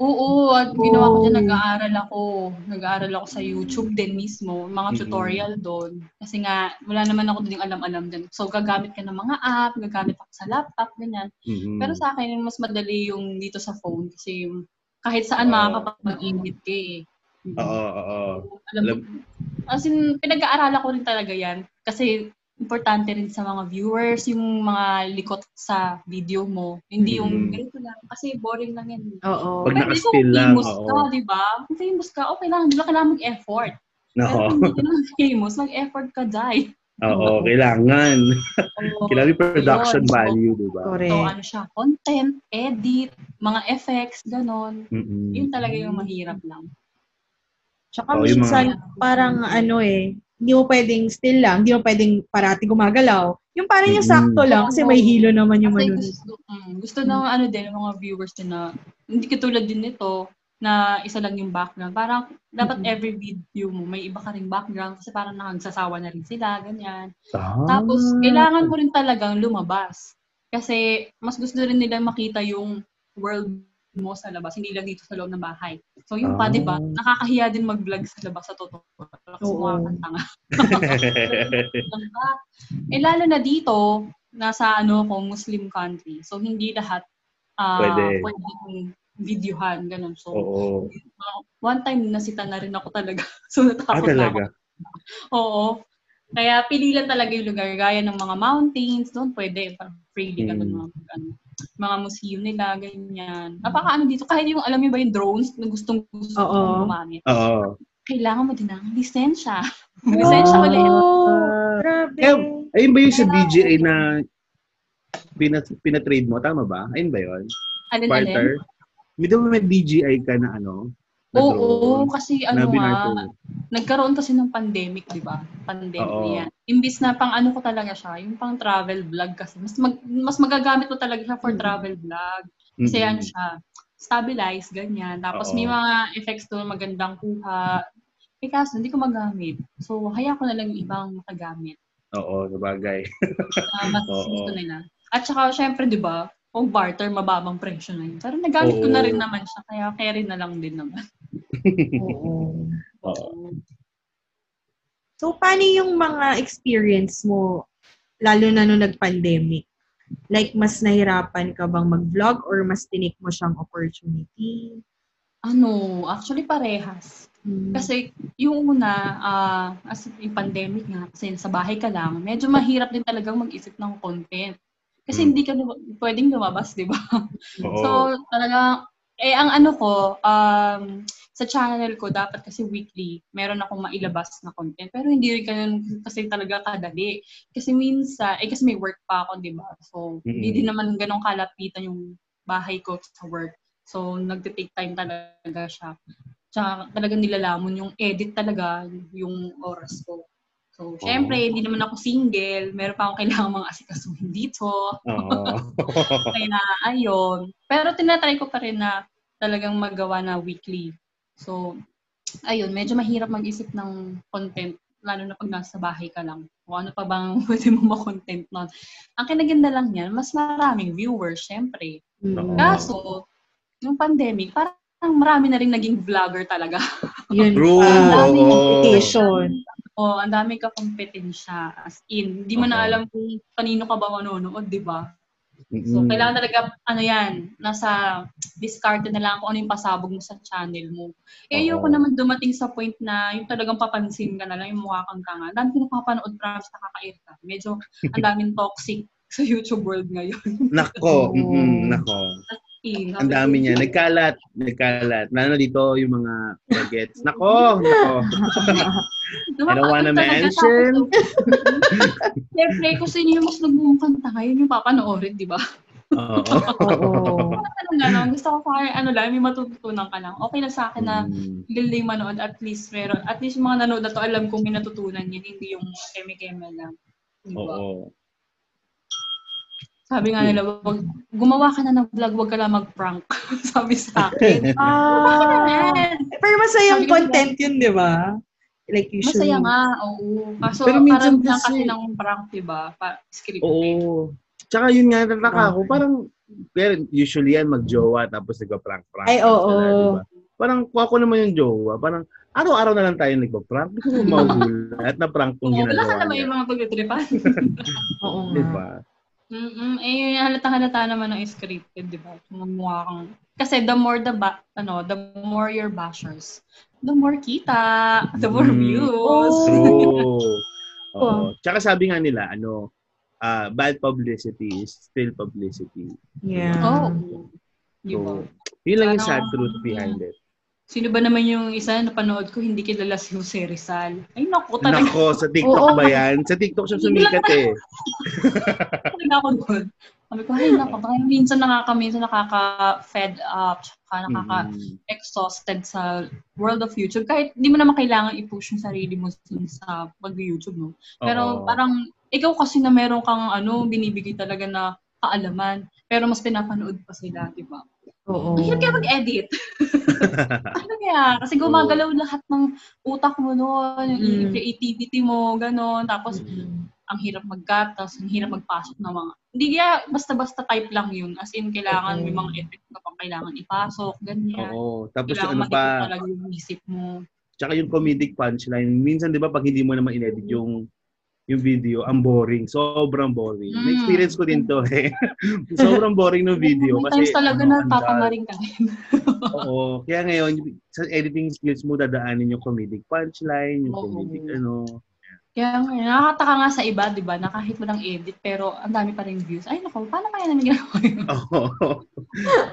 Oo, at ginawa ko dyan, nag-aaral ako. Nag-aaral ako sa YouTube din mismo, mga tutorial doon. Kasi nga, wala naman ako din alam-alam din. So, gagamit ka ng mga app, gagamit ako sa laptop, ganyan. Mhm. Pero sa akin, mas madali yung dito sa phone kasi kahit saan Oo. makakapag-edit ka eh. Oo, oo. Alam as in, pinag-aaralan ko rin talaga yan. Kasi, importante rin sa mga viewers, yung mga likot sa video mo. Hindi yung Mhm. ganito lang. Kasi boring lang yan. Oo. Pag Pwede naka-still kung lang, famous oo. ka, di ba? Kung famous ka, okay lang. Di ba kailangan mag-effort? Pero Oo. kung hindi ka naman famous, mag-effort ka, Jai. Oo, kailangan. Oo. Kailangan yung production Yun. Value, di ba? Correct. So, ano siya, content, edit, mga effects, ganon. Mm-mm. Yun talaga yung mahirap lang. Tsaka yung minsan, parang ano eh, hindi mo pwedeng still lang, hindi mo pwedeng parati gumagalaw. Yung parang yung sakto lang, kasi may hilo naman yung manunod. gusto, mm, gusto ng ano din, mga viewers din na, hindi katulad din nito, na isa lang yung background. Parang, dapat Mhm. every video mo, may iba ka ring background kasi parang nakagsasawa na rin sila, ganyan. Ah. Tapos, kailangan mo rin talagang lumabas. Kasi, mas gusto rin nila makita yung world mo sa labas, hindi lang dito sa loob ng bahay. So, yung pa, Ah. di ba, nakakahiya din mag-vlog sa labas sa totoo. Kasi Oo. mga kantanga. eh, lalo na dito, nasa ano ko, Muslim country. So, hindi lahat ah Pwede. pwede kong videohan, ganun. So, Oo. one time, nasita na rin ako talaga. so, Ah, natakot na ako. talaga? Oo. Kaya pili lang talaga yung lugar, gaya ng mga mountains, doon pwede, parang freely ka doon, Mm. mga, ano, mga museum nila, ganyan. Napaka ano dito, kahit yung, alam mo ba yung drones na gustong gusto Oo. kong gumamit, Oo. kailangan mo din ng lisensya. lisensya ulit. Oh, grabe. Kaya, ayun ba yung sa DJI na pinat pinatrade mo? Tama ba? Ayun ba yun? Partner? May daw may DJI ka na ano, Oo, nag-roll. kasi ano nga, ko. nagkaroon kasi ng pandemic, di ba? Pandemic Oo. yan. Imbis na pang ano ko talaga siya, yung pang travel vlog kasi. Mas, mag, mas magagamit mo talaga siya for Mm. travel vlog. Kasi Mm-mm. ano siya, stabilize, ganyan. Tapos Oo. may mga effects doon, magandang kuha. Eh kaso, hindi ko magamit. So, hayaan ko na lang yung ibang makagamit. Oo, sabagay. Uh, mas Oo. gusto nila. At saka, syempre, di ba, kung barter, mababang presyo na yun. Pero nagamit ko na Oo. rin naman siya, kaya carry na lang din naman. Oo. Oo. So, paano yung mga experience mo, lalo na nung nag-pandemic? Like, mas nahirapan ka bang mag-vlog or mas tinik mo siyang opportunity? Ano, actually parehas. Hmm. Kasi yung una, ah, as yung pandemic nga, kasi sa bahay ka lang, medyo mahirap din talagang mag-isip ng content. Kasi Mm. hindi ka lum- pwedeng lumabas, di ba? Oo. So, talaga, eh, ang ano ko, um, sa channel ko, dapat kasi weekly, meron akong mailabas na content. Pero hindi rin ganun kasi talaga kadali. Kasi minsan, eh kasi may work pa ako, di ba? So, hindi Mm-mm. din naman ganun kalapitan yung bahay ko sa work. So, nagte-take time talaga siya. Tsaka talagang nilalamon yung edit talaga, yung oras ko. So, syempre, hindi naman ako single. Meron pa akong kailangan mga asikasuhin dito. Oo. Kaya, ayun. Pero tinatry ko pa rin na talagang magawa na weekly. So, ayun, medyo mahirap mag-isip ng content, lalo na pag nasa bahay ka lang. Kung ano pa bang pwede mo ma-content nun. Ang kinaganda lang yan, mas maraming viewers, syempre. Mm. Kaso, yung pandemic, parang marami na rin naging vlogger talaga. Yun True. Ang daming competition. O, ang dami ka kompetensya. As in, hindi mo na Oo. alam kung kanino ka ba manonood, di ba? So, kailangan talaga, ano yan, nasa discard na lang kung ano yung pasabog mo sa channel mo. Eh, ayoko naman dumating sa point na yung talagang papansin ka na lang, yung mukha kang tanga. Ang dami ko napapanood, promise, nakakairita. Medyo, ang daming toxic sa YouTube world ngayon. Nako, Oo. mm nako. Ang dami niya. Nagkalat. Nagkalat. Lalo na dito yung mga bagets. Nako, nako. I don't wanna mention. Siyempre, kung sino yung mas nagmumukhang tanga, yun yung papanoorin, di ba? Oo. Oo. Gano'n, gusto ko kaya, ano lang, may matututunan ka lang. Okay na sa akin na Mm. lili manood, at least meron, at least yung mga nanood na to, alam kong may natutunan yun, hindi yung keme-keme lang. Di ba? Oo. Sabi nga nila, wag, gumawa ka na ng vlog, wag ka lang mag-prank. Sabi sa akin. Ah, pero masayang Sabi ko, content yun, di ba? Like usually. Masaya nga, oo. Kaso Pero minsan parang lang kasi- ng prank, di ba? Pa, scripted. Oo. Tsaka yun nga, nataka ako. Parang, pero usually yan, mag-jowa, tapos nagpa-prank-prank. Ay, oo. Sila, diba? Parang, kung ako naman yung jowa, parang, araw-araw na lang tayo nagpa-prank. Hindi ko mo magulat na prank tong Oo, wala ka ginagawa naman yung mga pagtitripan. Oo nga. Diba? Mm-mm. Eh, halata-halata naman ng scripted, di ba? Mumukha kang... Kasi the more the ba, ano, the more your bashers, the more kita, the more Mm. views. True. Oo. Tsaka sabi nga nila, ano, ah, bad publicity is still publicity. Yeah. Oh. So, yun lang yung sad truth behind it. Sino ba naman yung isa na napanood ko, hindi kilala si Jose Rizal? Ay, naku, talaga. Nako, sa TikTok Oo. ba yan? Sa TikTok siya sumikat eh. talaga ako doon. Sabi ko, ay, naku, baka minsan nakaka, minsan nakaka-fed up, tsaka nakaka-exhausted sa world of YouTube. Kahit hindi mo naman kailangan i-push yung sarili mo sa pag-YouTube, no? Pero Oo. parang, ikaw kasi na meron kang ano, binibigay talaga na kaalaman, pero mas pinapanood pa sila, di ba? Oo. Ang hirap kaya mag-edit. ano kaya? Kasi gumagalaw lahat ng utak mo noon, yung Mm. creativity mo, gano'n. Tapos, Mm. ang hirap mag-cut, tapos ang hirap magpasok ng mga... Hindi kaya basta-basta type lang yun. As in, kailangan Oo. may mga effect ka pang kailangan ipasok, ganyan. Oo. Tapos Kailangan ano pa, talaga yung isip mo. tsaka yung comedic punchline. Minsan, di ba, pag hindi mo naman inedit yung yung video, ang boring. Sobrang boring. Mm. Na-experience ko din to eh. Sobrang boring ng video. Kasi, times talaga ano, na ang tatamarin ka rin. Oo. Kaya ngayon, sa editing skills mo, dadaanin yung comedic punchline, yung comedic ano. Kaya nga, nakakataka nga sa iba, di ba, na kahit walang edit, pero ang dami pa rin views. Ay, naku, paano kaya namin ginagawa yun? Oo.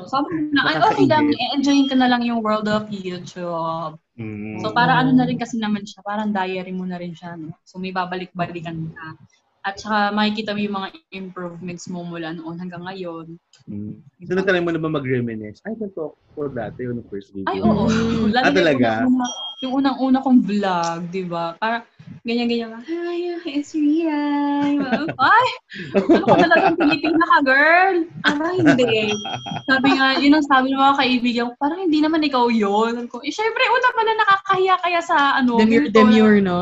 Sabi na, ay, okay lang, enjoyin ka na lang yung world of YouTube. Mm. So, para ano na rin kasi naman siya, parang diary mo na rin siya, no? So, may babalik-balikan ka. At saka makikita mo yung mga improvements mo mula noon hanggang ngayon. Mm. So, natry mo na ba mag-reminisce? Ay, ganito ako dati yung first video. Ay, oo. Lalo Ah, na talaga? Yung, unang- yung unang-una kong vlog, di ba? Para ganyan-ganyan. Hi, it's Rian. Ay, ano ka talagang Pilipina ka, girl? Parang hindi. Sabi nga, yun ang sabi ng mga kaibigan ko, parang hindi naman ikaw yun. Ko, eh, syempre, una pala nakakahiya kaya sa ano. Demure, virtual- demure, no?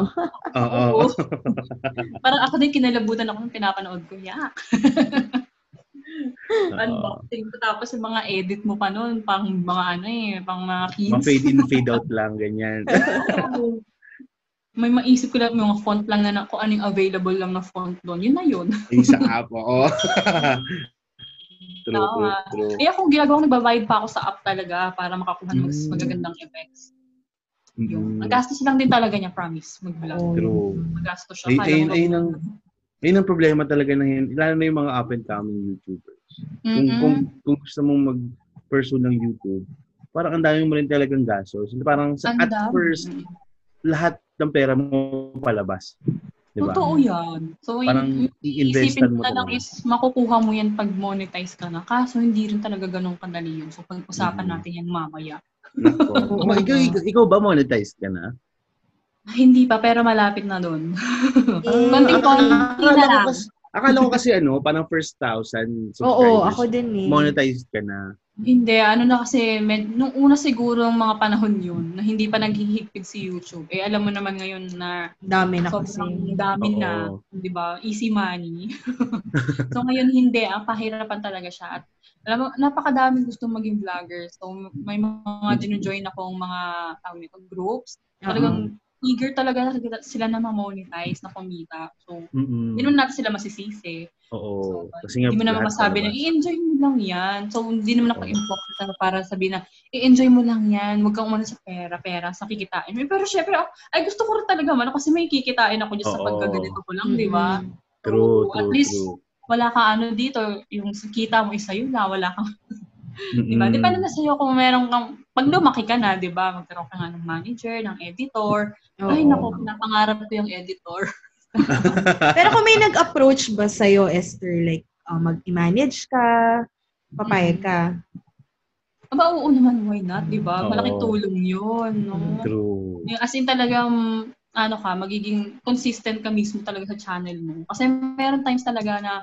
Oo. Parang ako din kinalabutan ako nung pinapanood ko. Yak. Unboxing. Tapos yung mga edit mo pa noon, pang mga ano eh, pang mga kids. Mga fade in, fade out lang, ganyan. May maisip ko lang yung mga font lang na, na kung anong available lang na font doon. Yun na yun. yung sa app, oo. true, true, true. Kaya kung ginagawa ko, nagbabayad pa ako sa app talaga para makakuha ng Mm. magagandang effects. Yung, Mm, ang gastos lang din talaga niya, promise, mag-vlog. True. Magastos siya. Ay, ayun, ayun ang, ayun ang problema talaga ng, lalo na yung mga up and coming YouTubers. Kung, Mm-mm. kung, kung gusto mong mag-pursue ng YouTube, parang ang dami mo rin talagang gastos. Parang sa, at first, lahat ng pera mo palabas. Diba? Totoo yan. So, Parang isipin mo na lang is makukuha mo yan pag monetize ka na. Kaso hindi rin talaga ganun kadali yun. So, pag-usapan Mm. natin yan mamaya. Nako. Oh, ikaw, ikaw, ikaw ba monetized ka na? Hindi pa, pero malapit na doon. Eh, Konting-konti na lang. kasi, akala ko kasi ano, parang first thousand subscribers. Oo, ako din eh. Monetized ka na. Hindi, ano na kasi, med, nung una siguro ang mga panahon yun, na hindi pa naghihigpit si YouTube. Eh, alam mo naman ngayon na Dami na kasi. dami na, Oo. di ba? Easy money. so ngayon hindi, ang pahirapan talaga siya. At alam mo, napakadaming gusto maging vlogger. So may mga dinojoin akong mga tawag nito, groups. Talagang eager talaga sila na ma-monetize, na kumita. So, hindi naman natin sila masisisi. Oo. Kasi nga, Hindi mo naman masabi na i-enjoy mo lang yan. So, hindi naman ako important para sabihin na i-enjoy mo lang yan. Huwag kang umano sa pera, pera, sa kikitain. Pero syempre, ako, ay gusto ko rin talaga man kasi may kikitain ako dyan sa pagkaganito ko lang, di ba? True, So, at true, least, true. wala ka ano dito, yung sa kita mo isa yun na, wala kang, di ba? Mm-mm. Depende na sa'yo kung meron kang, pag lumaki ka na, di ba? Magkaroon ka nga ng manager, ng editor. Ay, Oo. naku, pinapangarap ko yung editor. Pero kung may nag-approach ba sa'yo, Esther, like, uh, mag-manage ka, papayag ka? Aba, oo naman, why not, di ba? Malaking tulong yun, no? True. Yung as in talagang ano ka, magiging consistent ka mismo talaga sa channel mo. Kasi meron times talaga na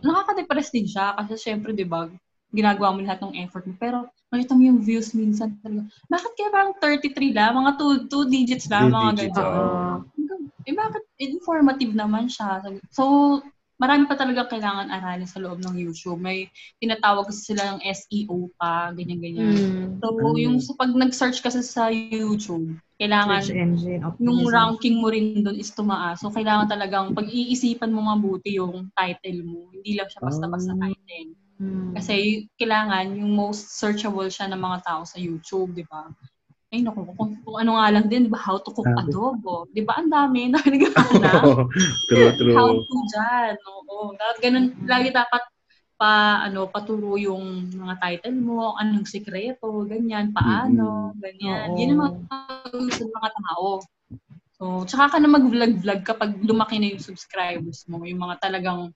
nakaka-depress din siya kasi syempre, 'di ba, ginagawa mo lahat ng effort mo. Pero makita mo yung views minsan talaga. Bakit kaya parang 33 lang? Mga 2 two digits lang, Two mga digits, ganyan. oo. Eh bakit informative naman siya? So, marami pa talaga kailangan aralin sa loob ng YouTube. May tinatawag kasi sila ng SEO pa, ganyan-ganyan. Mm. So, Mm. yung sa pag nag-search kasi sa YouTube, kailangan Search engine yung ranking mo rin doon is tumaas. So, kailangan talagang pag-iisipan mo mabuti yung title mo. Hindi lang siya basta-basta Ah. title. Mm. Kasi kailangan yung most searchable siya ng mga tao sa YouTube, di ba? Ay, naku, kung, kung ano nga lang din, di ba? How to cook Sabi. adobo. Di ba? Ang dami na naghahanap. true, How true. to dyan. Oo. Dapat ganun, lagi dapat pa ano paturo yung mga title mo, anong sikreto, ganyan, paano, ganyan. Oo. Yun ang mga ng mga tao. So, tsaka ka na mag-vlog-vlog kapag lumaki na yung subscribers mo, yung mga talagang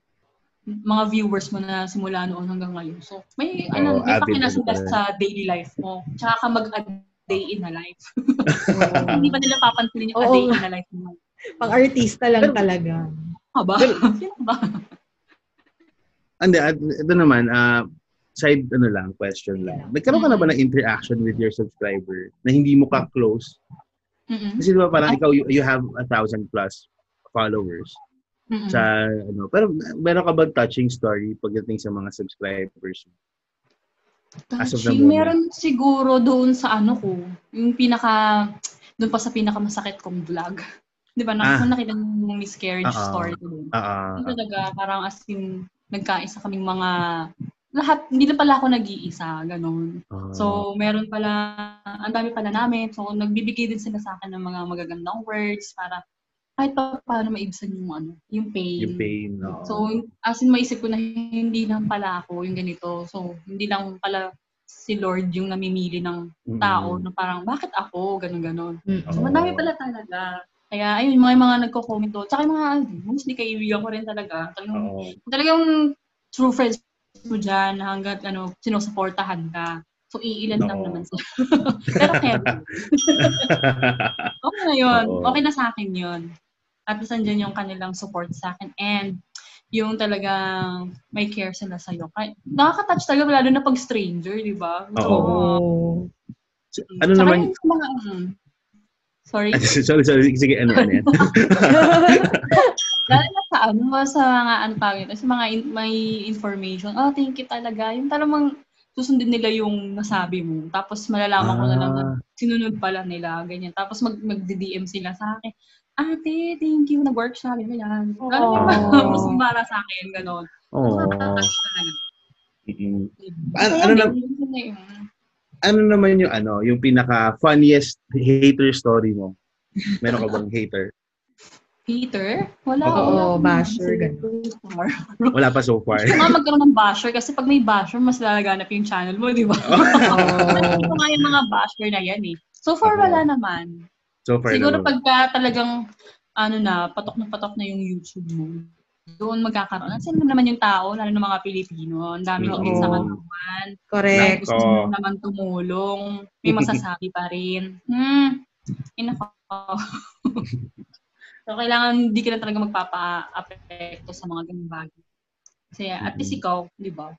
mga viewers mo na simula noon hanggang ngayon. So, may Oo, ano, may pala. sa daily life mo. Tsaka ka mag-a day in a life. Hindi ba nila papansinin yung a Oo day in a life mo? Pang-artista lang talaga. Aba? Sino ba? Ande, at ito naman, ah, side ano lang, question lang. Nagkaroon ka na ba ng interaction with your subscriber na hindi mo ka-close? Mm-mm. Kasi di ba parang ikaw, you, you have a thousand plus followers Mm-mm. sa ano. Pero meron ka ba touching story pagdating sa mga subscribers? Touching, meron siguro doon sa ano ko, yung pinaka, doon pa sa pinaka masakit kong vlog. Di ba, Ah. nakita nakita yung miscarriage Oo. story ko doon. Yung talaga, parang as in, nagkaisa kaming mga, lahat, hindi na pala ako nag-iisa, ganun. So, meron pala, ang dami pala namin. So, nagbibigay din sila sa akin ng mga magagandang words para kahit pa paano maibsan yung ano, yung pain. yung pain. no? So, as in, maisip ko na hindi lang pala ako yung ganito. So, hindi lang pala si Lord yung namimili ng tao na parang, bakit ako? Ganon, ganon. Mm. So, madami pala talaga. Kaya, ayun, mga mga nagko-comment doon. Tsaka yung mga, mostly kaibigan ko rin talaga. Talagang, Oo. talagang true friends mo dyan hanggat, ano, sinusuportahan ka. So, iilan lang Oo. naman sila. Pero kaya, okay na yun. Oo. Okay na sa akin yun. At least andyan yung kanilang support sa akin. And, yung talagang may care sila sa'yo. Kaya, nakaka-touch talaga, lalo na pag stranger, di ba? Oo. Oo. ano Tsaka naman, yung sa mga, mm, sorry. sorry, sorry, sige, ano, ano yan? Lalo na sa ano, sa mga ano tawag ito, sa mga in- may information. Oh, thank you talaga. Yung talagang susundin nila yung nasabi mo. Tapos malalaman ko na lang na Ah. sinunod pala nila, ganyan. Tapos mag, mag-DM sila sa akin. Ate, thank you. Nag-work siya. Ganyan. Oo. Lalo yung mas para sa akin, gano'n. Oo. Mm. Kaya ano din, na-. Ano naman yung ano, yung pinaka funniest hater story mo? Meron ka bang hater? Peter? Wala. Oo, wala. basher, ganun. Wala pa so far. Gusto nga magkaroon ng basher kasi pag may basher, mas lalaganap yung channel mo, di ba? Oo. Ito nga yung mga basher na yan eh. So far, wala naman. So far Siguro naman. pagka talagang, ano na, patok na patok na yung YouTube mo, doon magkakaroon. Sino naman yung tao, lalo ng mga Pilipino, ang Oo. ingit sa katawan. Correct. Gusto mo naman tumulong, may masasabi pa rin. Hmm, inako. so, kailangan hindi ka na talaga magpapa-apekto sa mga ganung bagay. Kasi at least ikaw, di ba?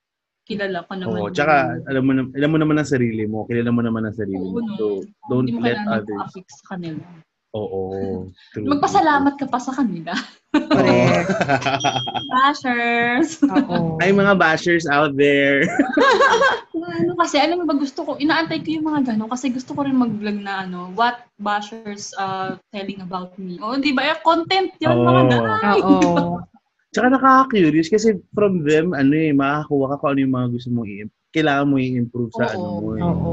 Kilala ka naman. Oo, yung- tsaka alam mo, na- alam mo naman ang sarili mo. Kilala mo naman ang sarili mo. No. So, don't hindi mo let others. mag-affect sa kanila. Oo. true. Magpasalamat ka pa sa kanila. Correct. Bashers! Oo. Ay, mga bashers out there. ano kasi, alam mo ba, gusto ko, inaantay ko yung mga gano'n kasi gusto ko rin mag-vlog na ano, what bashers uh, telling about me. O, di ba? Eh, content yun, Oo. mga gano'n. Oo. Tsaka nakaka-curious kasi from them, ano eh, makakakuha ka kung ano yung mga gusto mong i- kailangan mo i-improve sa Oo. ano mo eh. Oo.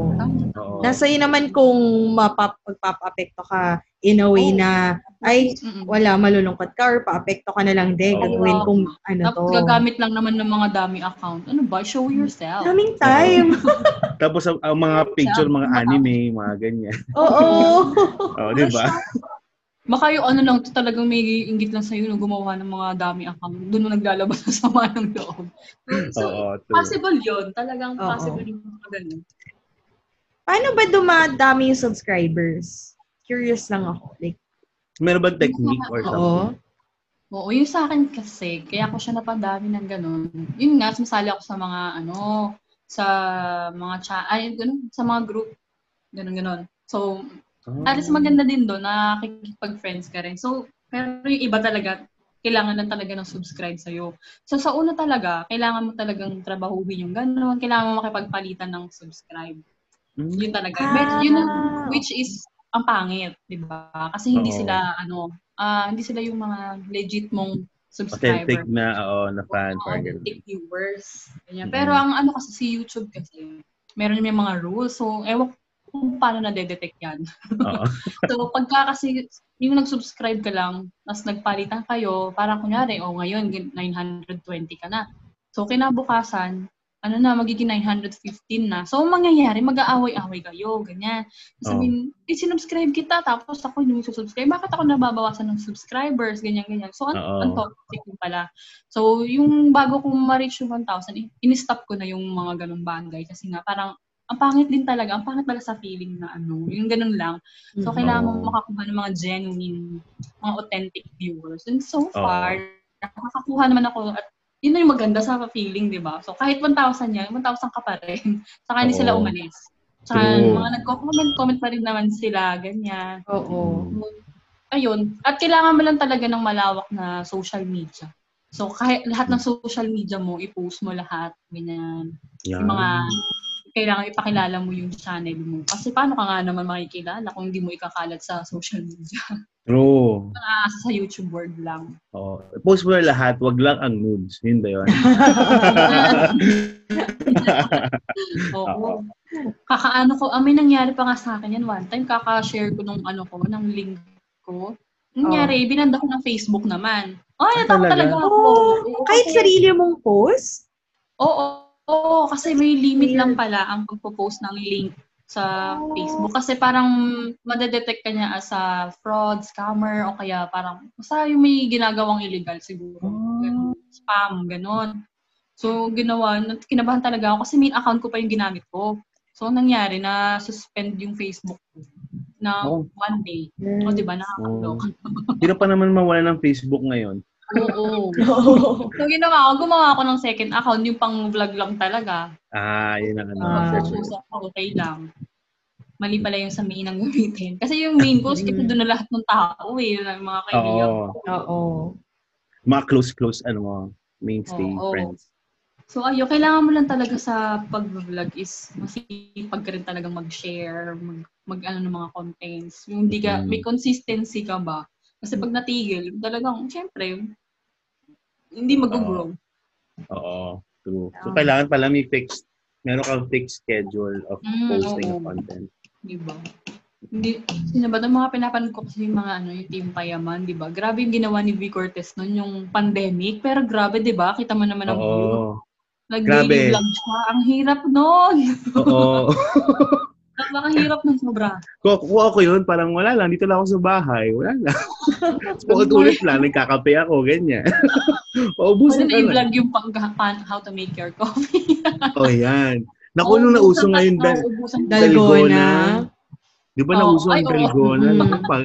Oo. Nasa iyo naman kung mapap magpapa-apekto ka in a way Oo. na ay wala malulungkot ka or pa-apekto ka na lang din gagawin kung ano to. Tapos gagamit lang naman ng mga dami account. Ano ba? Show yourself. Daming time. Tapos ang, ang mga picture, mga anime, mga ganyan. Oo. Oo, di ba? Baka yung ano lang, talagang may inggit lang sa'yo na gumawa ng mga dami account. Doon mo naglalabas ng sama ng loob. So, Oo, true. possible yun. Talagang Oo. possible yung mga ganun. Paano ba dumadami yung subscribers? Curious lang ako. Like, Meron bang technique or oo. something? Oo, yung sa akin kasi, kaya ko siya napadami ng ganun. Yun nga, sumasali ako sa mga, ano, sa mga chat, ay, ganun, sa mga group. Ganun, ganun. So, Ah. at least maganda din doon, nakikipag-friends ka rin. So, pero yung iba talaga, kailangan lang talaga ng subscribe sa'yo. So, sa una talaga, kailangan mo talagang trabahuhin yung ganun, kailangan mo makipagpalitan ng subscribe. Mm. Yun talaga. Ah. Medyo, yun, which is, ang pangit, di ba? Kasi hindi Oo. sila, ano, ah hindi sila yung mga legit mong Authentic subscriber. na, oo, na fan. Ganun. authentic viewers. Ganyan. Mhm. Pero ang ano kasi si YouTube kasi, meron yung mga rules. So, ewan kung paano na-detect yan. Oo. So, pagka kasi yung nag-subscribe ka lang, tapos nagpalitan kayo, parang kunyari, oh, ngayon, gin- 920 ka na. So, kinabukasan, ano na, magiging 915 na. So, ang mangyayari, mag-aaway-away kayo, ganyan. Sabihin, eh, sinubscribe kita, tapos ako yung subscribe. Bakit ako nababawasan ng subscribers, ganyan-ganyan. So, ang, ang toxic pala. So, yung bago kong ma-reach yung 1,000, in- in-stop ko na yung mga ganong bagay. Kasi nga, parang, ang pangit din talaga, ang pangit talaga sa feeling na ano, yung ganun lang. So, Mhm. kailangan mo makakuha ng mga genuine, mga authentic viewers. And so far, nakakakuha naman ako at yun na yung maganda sa feeling, di ba? So, kahit 1,000 yan, 1,000 ka pa rin. Saka hindi Oo. sila umalis. Saka True. mga nagko-comment, comment pa rin naman sila, ganyan. Oo. Ayun. At kailangan mo lang talaga ng malawak na social media. So, kahit lahat ng social media mo, i-post mo lahat, ganyan. Yan. Yung mga kailangan ipakilala mo yung channel mo. Kasi paano ka nga naman makikilala kung hindi mo ikakalat sa social media? True. Ah, sa YouTube world lang. Oo. Post mo na lahat, wag lang ang nudes. Yun ba yun? Oo. Kakaano ko, ah, may nangyari pa nga sa akin yan one time, kaka-share ko nung ano ko, ng link ko. Nangyari, binanda ko ng Facebook naman. Ay, Ah, natawa talaga? talaga ako. Oh, Oo, kahit sarili mong post? Oo, oo, kasi may limit lang pala ang pagpo-post ng link sa Facebook. Kasi parang madedetect ka niya as a fraud, scammer, o kaya parang basta yung may ginagawang illegal siguro. Ganun. Spam, ganon. So, ginawa, kinabahan talaga ako kasi main account ko pa yung ginamit ko. So, ang nangyari na suspend yung Facebook ko na Oh. one day. O, di ba, nakakaloka. Sino pa naman mawala ng Facebook ngayon? Oo. so, ginawa ko, gumawa ako ng second account, yung pang vlog lang talaga. Ah, yun ang ano. Search. Usap ako, okay lang. Mali pala yung sa main ang gamitin. Kasi yung main post, kasi doon na lahat ng tao eh, yung mga kaibigan. Oo. Oo. Mga close-close, ano mo, mainstay Oo. friends. So ayo, kailangan mo lang talaga sa pag-vlog is masipag ka rin talagang mag-share, mag, mag ano ng mga contents. Yung hindi ka, Mm. may consistency ka ba? Kasi pag natigil, talagang, syempre, hindi mag-grow. Oo, true. So, kailangan pala may fixed, meron kang fixed schedule of Mm, posting oo. of content. Di ba? Hindi, sino ba? Mga pinapanood ko kasi yung mga ano, yung Team Payaman, di ba? Grabe yung ginawa ni V. Cortez noon, yung pandemic. Pero grabe, di ba? Kita mo naman ang view. Oo. Nag-daily Grabe. vlog siya. Ang hirap noon. Oo. Napakahirap nun sobra. Kung kung ako yun, parang wala lang, dito lang ako sa bahay, wala lang. Ulit-ulit lang, nagkakape ako, ganyan. Paubusan Pwede ka na i-vlog yung pang, pan, how to make your coffee. Oh, yan. Naku, nung nauso ngayon, dal- Dalgona. Di ba Oo, nauso ang oo. dalgona? Mm. Naku, pag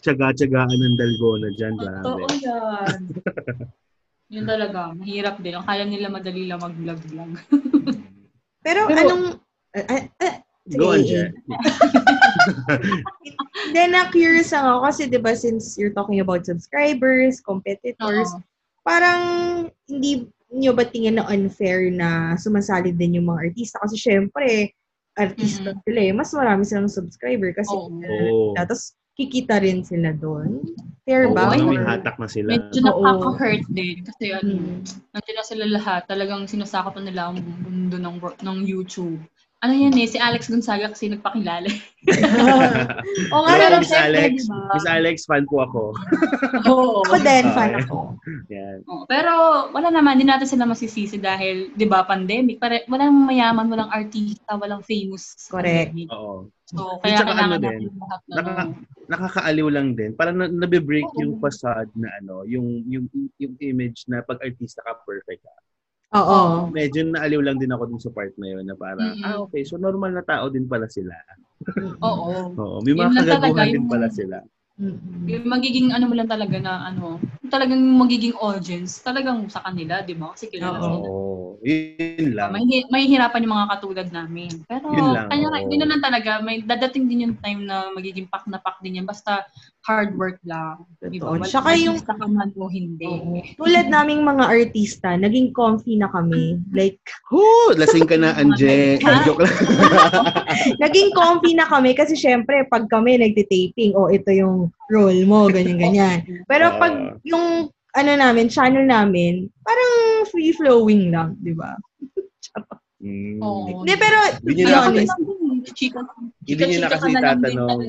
tsaga-tsagaan ng dalgona dyan, grabe. Totoo yan. Yun talaga, mahirap din. Kaya nila madali lang mag-vlog-vlog. Pero, Pero- anong... ah, ah, Go on. Jen. Then, na-curious ako kasi, di ba, since you're talking about subscribers, competitors, Oo. parang hindi nyo ba tingin na unfair na sumasali din yung mga artista? Kasi syempre, artista Mhm. sila eh. Mas marami silang subscriber kasi Oo. Oo. tapos kikita rin sila doon. Fair Oo, ba? Parang may hatak na sila. Medyo Oo. nakaka-hurt din. Kasi ano, Hmm. nandiyan na sila lahat. Talagang sinasakop na nila ang mundo ng, ng YouTube. Ano yan eh, si Alex Gonzaga kasi nagpakilala. Oo nga, Pero Miss Alex, diba? Miss Alex, fan po ako. Oo. ako din, fan ako. Yan. Oo, pero wala naman, din natin sila masisisi dahil, di ba, pandemic. Pare, walang mayaman, walang artista, walang famous. Correct. pandemic. Oo. So, kaya Tsaka kailangan ano din, natin lahat na, naka- Nakakaaliw lang din. Parang na, nabe-break Oo. yung facade na ano, yung, yung, yung image na pag artista ka, perfect ka. Oo. Medyo naaliw lang din ako dun sa part na yun na parang, Mm-mm. ah okay, so normal na tao din pala sila. oo. Oo, may mga kagaguhan din pala sila. Mm-mm. Yung magiging ano mo lang talaga na ano, talagang magiging audience, talagang sa kanila, di ba? Kasi kilala sila. Oo, yun lang. May, may hirapan yung mga katulad namin. Pero Yun lang, kanya, oo. yun na lang talaga, may dadating din yung time na magiging pak na pak din yan. Basta hard work lang. Di ba? Totoo. Wala Tsaka yung- artista ka man o hindi. Tulad naming mga artista, naging comfy na kami. Like, Hoo! Lasing ka na, Anje. Joke lang. naging comfy na kami kasi syempre, pag kami nagtitaping, oh, ito yung role mo, ganyan-ganyan. Pero pag yung, ano namin, channel namin, parang free-flowing lang, di ba? Mm. Hindi, pero, Hindi to be nyo na honest, Hindi nyo na kasi itatanong.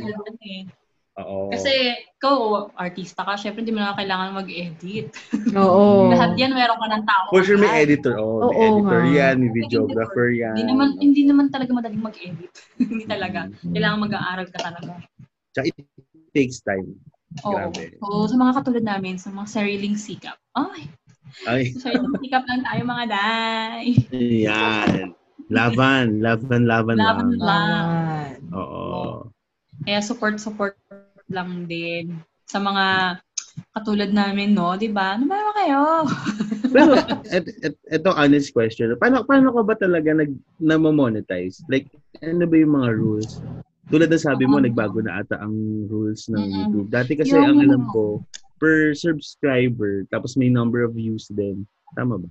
Oo. Kasi ikaw, artista ka, syempre hindi mo na kailangan mag-edit. oo. Lahat yan, meron ka ng tao. For sure may editor. Oh, may Oo editor nga. yan, may videographer yan. Hindi naman, hindi naman talaga madaling mag-edit. hindi talaga. Mm. Kailangan mag-aaral ka talaga. Tsaka it takes time. Oo. Grabe. So, sa mga katulad namin, sa mga sariling sikap. Ay, Ay, sa sariling sikap lang tayo mga day. yan. Laban, laban, laban, Laban lang. lang. Oo. Kaya support, support lang din. Sa mga katulad namin, no? Di ba? Ano ba kayo? Pero, et, et, ito honest question. Paano, paano ka ba talaga nag, na-monetize? Like, ano ba yung mga rules? Tulad ng sabi mo, Um, nagbago na ata ang rules ng Mm-mm. YouTube. Dati kasi Yung- ang alam ko, per subscriber, tapos may number of views din. Tama ba?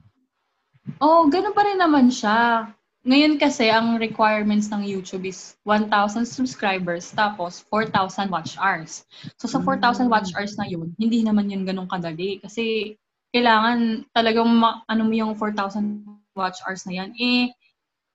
Oh, ganun pa rin naman siya. Ngayon kasi, ang requirements ng YouTube is 1,000 subscribers tapos 4,000 watch hours. So, sa 4,000 watch hours na yun, hindi naman yun ganun kadali. Kasi, kailangan talagang ma- ano mo yung 4,000 watch hours na yan. Eh,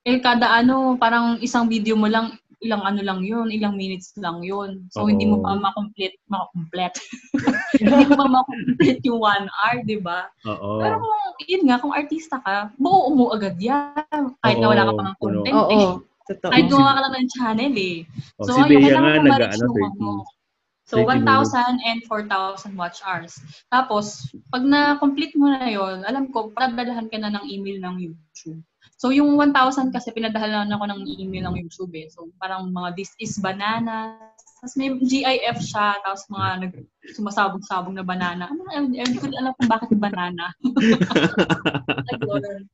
eh, kada ano, parang isang video mo lang, ilang ano lang yun, ilang minutes lang yun. So, hindi mo pa makomplete, makomplete. hindi mo pa makomplete yung one hour, di ba? Oo. Pero kung, yun nga, kung artista ka, buo mo agad yan. Kahit na wala ka pang content. Oo. Eh. Totoo. Kahit gumawa ka lang ng channel eh. Oh, So, si Bea kailangan nga mo nag ma-reach ano, yung 30. ano. So, 30 1,000 and 4,000 watch hours. Tapos, pag na-complete mo na yon alam ko, padadalahan ka na ng email ng YouTube. So, yung 1,000 kasi pinadalahan ako ng email ng YouTube eh. So, parang mga this is banana. Tapos may GIF siya. Tapos mga nag, sumasabog-sabog na banana. Ano, hindi ko alam kung bakit banana.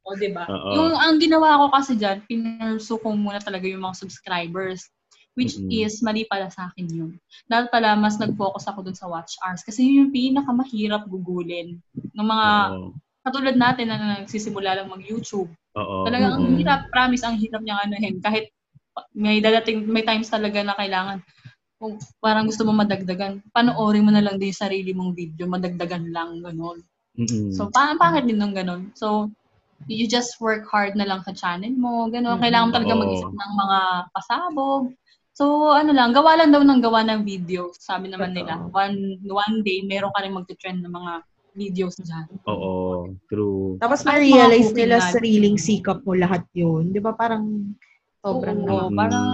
O, diba? Oo. Yung, ang ginawa ko kasi dyan, pinursu ko muna talaga yung mga subscribers. Which Mhm. is, mali pala sa akin yun. Dahil pala, mas nag-focus ako dun sa watch hours. Kasi yun yung pinakamahirap gugulin. Ng mga, Oo. katulad natin na nagsisimula lang mag-YouTube. Oo. Talagang ang Mm-mm. hirap, promise, ang hirap niyang anuhin. Kahit may dadating, may times talaga na kailangan, kung parang gusto mo madagdagan, panoorin mo na lang din yung sarili mong video, madagdagan lang, gano'n. Mm-mm. So, parang pangit din ng gano'n. So, you just work hard na lang sa channel mo, gano'n. Mm. Kailangan mo talaga mag-isip ng mga pasabog. So, ano lang, gawa lang daw ng gawa ng video. Sabi naman nila, one one day, meron ka rin magte-trend ng mga videos dyan. Oo. True. Tapos ma-realize nila cooking sariling sikap mo lahat yun. Di ba? Parang sobrang Oo, Mm. parang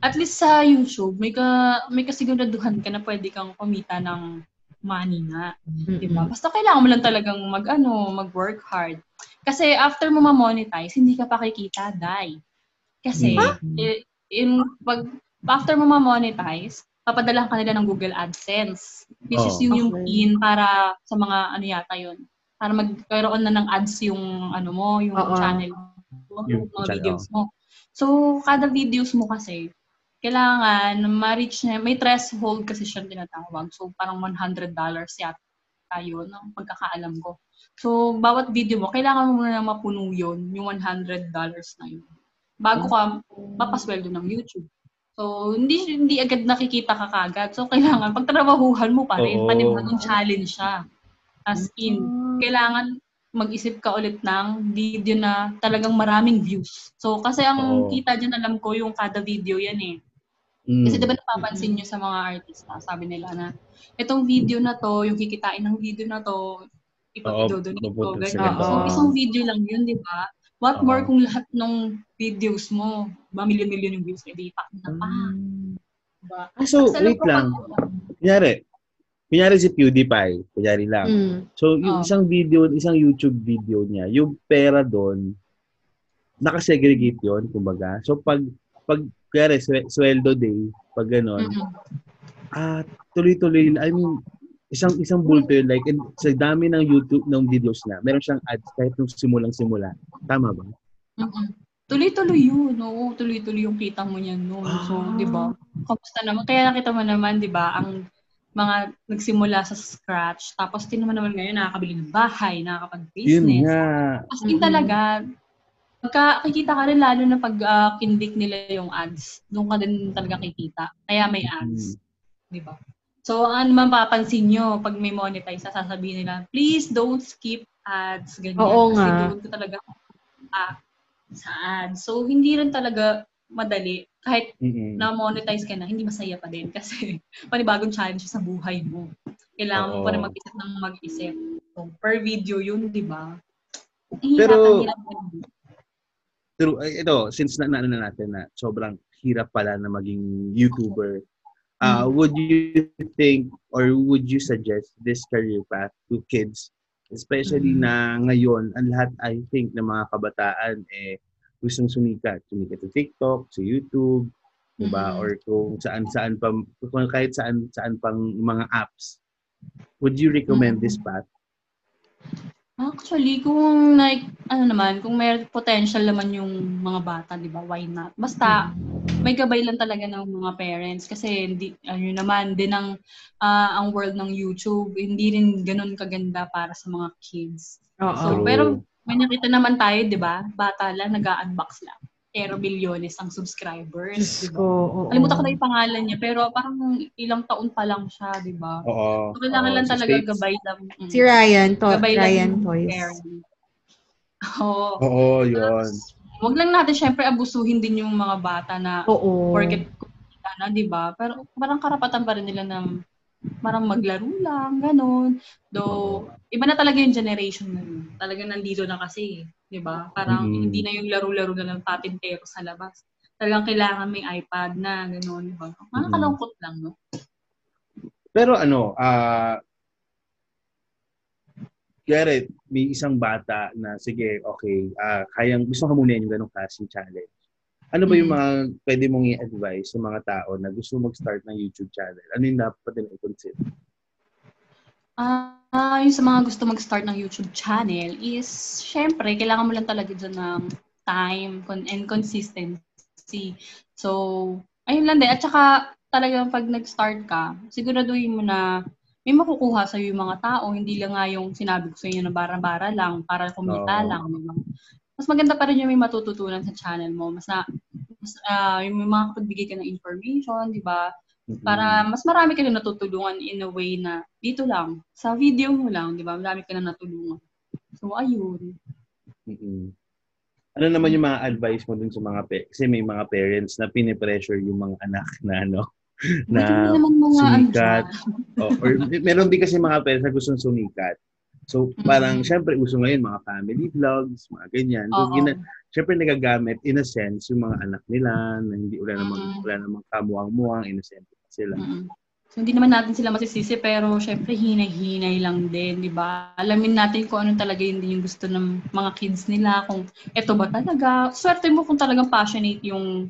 at least sa YouTube, may ka may kasiguraduhan ka na pwede kang kumita ng money nga, 'di ba? Basta kailangan mo lang talagang mag-ano, mag-work hard. Kasi after mo ma-monetize, hindi ka pa kikita, dai. Kasi Mm. i- in pag after mo ma-monetize, papadala ka nila ng Google AdSense. Which is Oh. yung yung Okay. pin para sa mga ano yata yun. Para magkaroon na ng ads yung ano mo, yung Oo. channel mo, Yung mga channel, videos mo. So, kada videos mo kasi, kailangan ma-reach niya, may threshold kasi siya tinatawag. So, parang $100 yata yun, ang pagkakaalam ko. So, bawat video mo, kailangan mo muna mapuno yun, yung $100 na yun. Bago ka mapasweldo ng YouTube. So, hindi hindi agad nakikita ka kagad. So, kailangan pagtrabahuhan mo pa rin. Panibagong challenge siya. As in, kailangan mag-isip ka ulit ng video na talagang maraming views. So, kasi ang Oo. kita dyan, alam ko, yung kada video yan eh. Mm. Kasi diba napapansin nyo sa mga artista, sabi nila na, itong video na to, yung kikitain ng video na to, Oo, ipag-donate ko, pupunta sila So, doon. isang video lang yun, di ba? What Oo. more kung lahat ng videos mo, ba milyon-milyon yung views, edi pakita pa. Diba? Ah, so, wait lang. Kunyari, kunyari si PewDiePie, kunyari lang. Mm. So, yung Oh. isang video, isang YouTube video niya, yung pera doon, nakasegregate yon kumbaga. So, pag, pag, kunyari, swe- sweldo day, pag gano'n, Mm-mm. ah, tuloy-tuloy, I mean, isang isang bulto yun, like, and sa dami ng YouTube, ng videos na, meron siyang ads kahit nung simulang-simula. Tama ba? Mm-mm. Tuloy-tuloy yun, oo. Tuloy-tuloy yung kita mo niyan noon. So, Ah. di ba? Kamusta naman? Kaya nakita mo naman, di ba, ang mga nagsimula sa scratch, tapos din naman naman ngayon nakakabili ng bahay, Yun nakakapag-business. nga. As in talaga, pagka kikita ka rin lalo na pag ah, kindik nila yung ads, doon ka din talaga kikita. Kaya may ads. Di ba? So, ano man papansin nyo, pag may monetize, sasabihin nila, please don't skip ads, ganyan. Oo Kasi nga. doon ka talaga ah, sa ads. So, hindi rin talaga madali. Kahit Mm-mm. na-monetize ka na, hindi masaya pa din kasi panibagong challenge sa buhay mo. Kailangan mo Oo. pa rin mag-isip ng mag-isip. So, per video yun, di ba? Pero-. True. Ito, since na, na, na natin na sobrang hirap pala na maging YouTuber, uh, would you think or would you suggest this career path to kids? Especially Mm. na ngayon, ang lahat, I think, ng mga kabataan, eh, gustong sumikat. Sumikat sa TikTok, sa YouTube, diba? Mm. Or kung saan-saan pa, kung kahit saan-saan pang mga apps. Would you recommend Mm. this path? Actually, kung like, ano naman, kung may potential naman yung mga bata, di ba, why not? Basta, may gabay lang talaga ng mga parents kasi hindi, ano yun naman, din ang, ah, ang world ng YouTube, hindi rin ganun kaganda para sa mga kids. Oo. So, pero may nakita naman tayo, di ba? Bata lang, nag-unbox lang. Pero bilyones ang subscribers, di ko, ba? oo. Kalimutan ko na yung pangalan niya, pero parang ilang taon pa lang siya, di ba? Oo. So, kailangan Oo, lang talaga States. gabay lang. mm. Si Ryan, to, Gabay Ryan Toys. parent. Oo. Oo, yun. Huwag lang natin syempre abusuhin din yung mga bata na Oo. porket kumita na, di ba? Pero parang karapatan pa rin nila na parang maglaro lang, ganun. Though, iba na talaga yung generation na yun. Talagang nandito na kasi, di ba? Parang Mm. hindi na yung laro-laro na ng patintero sa labas. talagang kailangan may iPad na, gano'n, di ba? Nakakalungkot lang, no? Pero ano, ah Garrett, may isang bata na, sige, okay, ah kayang, gusto ka muna yung ganong klaseng challenge. Ano ba yung Mm. mga pwede mong i-advise sa mga tao na gusto mag-start ng YouTube channel? Ano yung dapat nila i-consider? Ah, yung sa mga gusto mag-start ng YouTube channel is, syempre, kailangan mo lang talaga dyan ng time con- and consistency. So, ayun lang din. At saka, talagang pag nag-start ka, siguraduhin mo na may makukuha sa yung mga tao, hindi lang nga yung sinabi ko sa inyo na bara-bara lang, para kumita Oo. lang. Mas maganda pa rin yung may matututunan sa channel mo. Mas na, mas, ah, yung may mga kapagbigay ka ng information, di ba? Para mas marami ka na natutulungan in a way na dito lang, sa video mo lang, di ba? Marami ka na natulungan. So, ayun. mm Ano naman yung mga advice mo dun sa mga pa- kasi may mga parents na pinipressure yung mga anak na ano na mga sumikat. andyan. o, or meron din kasi mga parents na gustong sumikat. So, parang, Mm. syempre, uso ngayon mga family vlogs, mga ganyan. So, gina- syempre, nagagamit, in a sense, yung mga anak nila na hindi, wala namang, Mm. wala namang kamuang-muang, innocent sila. Mm-mm. So, hindi naman natin sila masisisi, pero syempre, hinay-hinay lang din, di ba? Alamin natin kung ano talaga yun din yung gusto ng mga kids nila, kung eto ba talaga. Swerte mo kung talagang passionate yung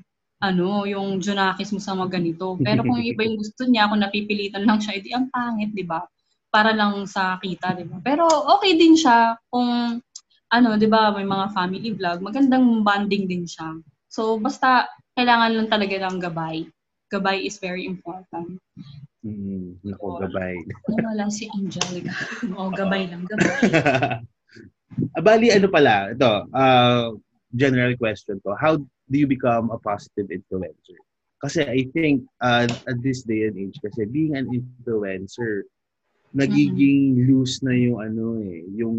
ano, yung Junakis mo sa mga ganito. Pero kung yung iba yung gusto niya, kung napipilitan lang siya, edi ang pangit, di ba? Para lang sa kita, di ba? Pero okay din siya kung ano, di ba, may mga family vlog, magandang bonding din siya. So, basta kailangan lang talaga ng gabay. Gabay is very important. Mm, naku, gabay. Wala si Angelica. Oo, gabay lang, gabay. Ah, Bali, ano pala, ito, uh, general question to. How do you become a positive influencer? Kasi I think uh, at this day and age, kasi being an influencer, nagiging loose na yung ano eh, yung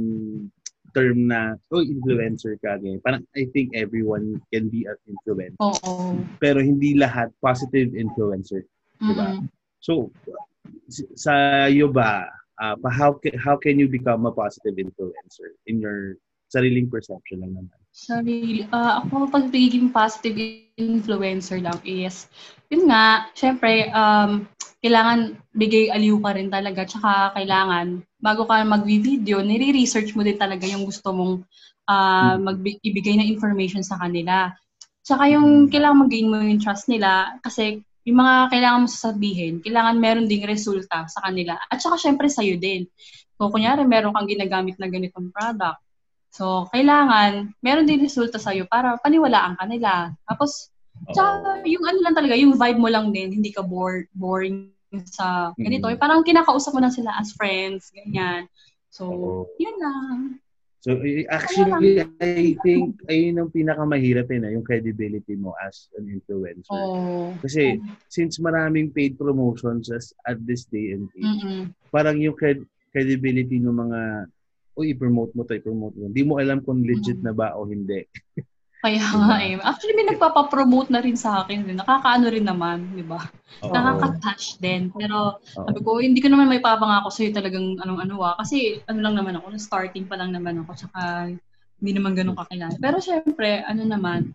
term na, oh, influencer ka. Ganyan. Parang I think everyone can be an influencer. Oo. Pero hindi lahat positive influencer. Diba? Mm-mm. So, sa iyo ba, pa how, ca- how can you become a positive influencer in your sariling perception lang naman? Sarili. ah ako, pag pagiging positive influencer lang is, yun nga, syempre, um, kailangan bigay aliw ka rin talaga. Tsaka kailangan, bago ka mag-video, nire-research mo din talaga yung gusto mong ah, magbi- ibigay na information sa kanila. Tsaka yung kailangan mag-gain mo yung trust nila kasi yung mga kailangan mo sasabihin, kailangan meron ding resulta sa kanila. At saka syempre sa'yo din. So, kunyari, meron kang ginagamit na ganitong product. So, kailangan, meron din resulta sa'yo para paniwalaan ka nila. Tapos, tsaka yung ano lang talaga, yung vibe mo lang din, hindi ka bored, boring sa ganito. Mm. Parang kinakausap mo lang sila as friends, ganyan. So, Oo. yun lang. So, actually, I think, ayun ang pinakamahirap eh, na, yung credibility mo as an influencer. Oh. Kasi, since maraming paid promotions as, at this day and age, Mm-mm. parang yung cred- credibility ng mga, uy, i-promote mo to, i-promote mo. Hindi mo alam kung legit na ba o hindi. Kaya nga eh. Actually, may nagpapapromote na rin sa akin. Nakakaano rin naman, di ba? Nakaka-touch din. Pero Oo. sabi ko, hindi ko naman may papangako sa'yo talagang anong-ano ah. Kasi ano lang naman ako, starting pa lang naman ako. Tsaka hindi naman ganun kakilala. Pero syempre, ano naman,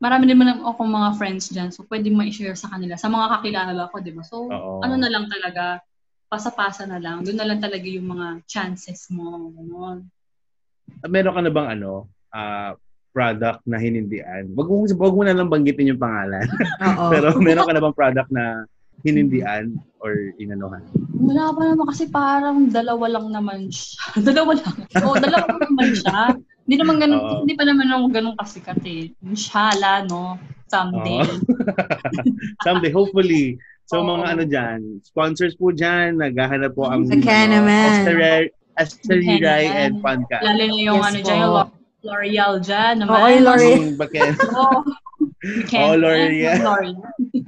marami naman akong mga friends dyan. So, pwede ma-share sa kanila. Sa mga kakilala ko, di ba? So, Oo. ano na lang talaga, pasa-pasa na lang. Doon na lang talaga yung mga chances mo. Ganun. meron ka na bang ano, ah, product na hinindian? Wag mo, wag mo na lang banggitin yung pangalan. Oo. Pero meron ka na bang product na hinindian or inanuhan? Wala pa naman kasi parang dalawa lang naman siya. dalawa lang. Oo, dalawa lang naman siya. Hindi naman ganun, Oo. hindi pa naman ako ganun kasikat eh. Inshallah, no? Someday. Someday, hopefully. So Oo. mga ano dyan, sponsors po dyan, naghahanap po ang naman. Baka Hiray naman. and Podcast. Lalo na yung Yes ano dyan, yung L'O- L'Oreal dyan naman. Oo, yung L'Oreal. Baken. Oo. Oh, L'Oreal. L'Oreal.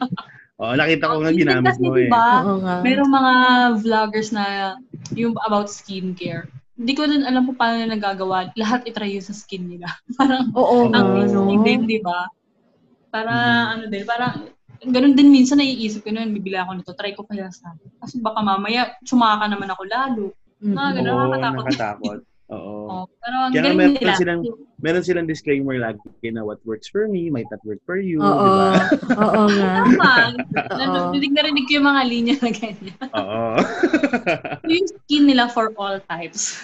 Oh, nakita ko nga ginamit mo eh. diba, Oo nga. Merong mga vloggers na yung about skincare. Hindi ko din alam kung paano nila nagagawa. Lahat itry yun sa skin nila. Parang Oo nga, ang no? easy din, di ba? Para Mhm. ano din, parang ganun din minsan naiisip ko noon, bibili ako nito, try ko kaya sa. Kasi baka mamaya tsumaka naman ako lalo. Mm-mm. Mga ganun, Oo, nakakatakot. nakatakot. Oo. Oh, pero ang Kaya galing meron nila. silang, meron silang disclaimer lagi na what works for me might not work for you, Oo. di ba? Oo nga. Tama. Narinig na rinig ko yung mga linya na ganyan. Oo. yung skin nila for all types.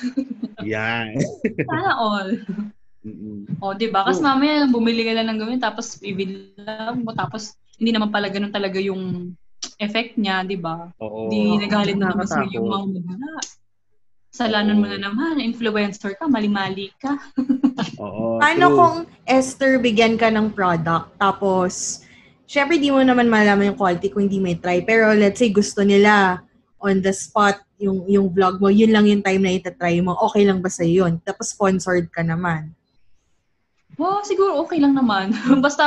Yan. Sana all. Mm-mm. O, di ba? Kasi Oo. mamaya bumili ka lang ng gawin tapos bibili mo tapos hindi naman pala ganun talaga yung effect niya, di ba? Oo. Di nagalit na naman sa'yo yung mga magana. Salanan mo na naman, influencer ka, mali-mali ka. Oo. Paano true. kung Esther bigyan ka ng product tapos syempre di mo naman malaman yung quality kung hindi may try pero let's say gusto nila on the spot yung yung vlog mo yun lang yung time na itatry mo okay lang ba sa yun tapos sponsored ka naman Oh, siguro okay lang naman. Basta,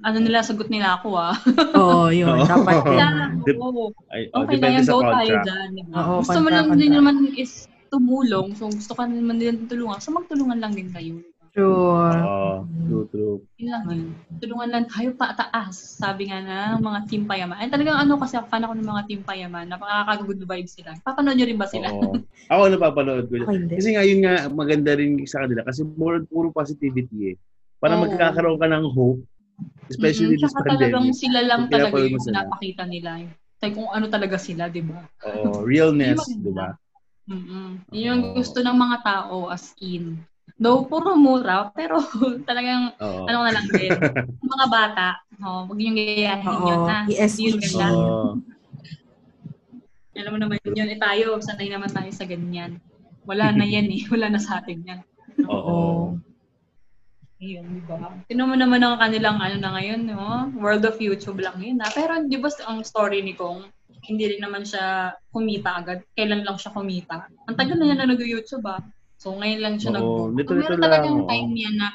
ano nila, sagot nila ako ah. oo yun Oo. dapat yun. Oh, Okay na depende yan, sa go tayo contract. dyan. diba? Oo, Gusto mo lang din naman is tumulong. So, gusto ka naman din tulungan. So, magtulungan lang din kayo. True. Oo. True, true. Yun lang yun. Tulungan lang tayo pataas. Sabi nga na, mga team payaman. Ay, talagang ano kasi, fan ako ng mga team payaman. Napaka-good vibes sila. Papanood nyo rin ba sila? Oo. Ako napapanood ko. Kasi nga, yun nga, maganda rin sa kanila. Kasi puro, puro positivity eh. Para Oo. magkakaroon ka ng hope. Especially Mm-mm. this Tsaka talagang pandemic. sila lang Kung talaga yung sila. pinapakita nila. Like kung ano talaga sila, di ba? Oo. Realness, Yun. di ba? Mm-mm. Yun yung Oo. gusto ng mga tao as in. Though puro mura, pero talagang Oo. ano na lang din. Mga bata, oh, wag yung gayahin Oo, yun ha. ganda. Oo. Alam mo naman yun, eh tayo, sanay naman tayo sa ganyan. Wala na yan eh, wala na sa atin yan. Oo. Ayun, di ba? Tinan mo naman ang kanilang ano na ngayon, no? World of YouTube lang yun, ha? Pero di ba ang story ni Kong, hindi rin naman siya kumita agad. Kailan lang siya kumita? Ang tagal na yan na nag-YouTube, ah. So, ngayon lang siya lito-lito meron talagang time yan na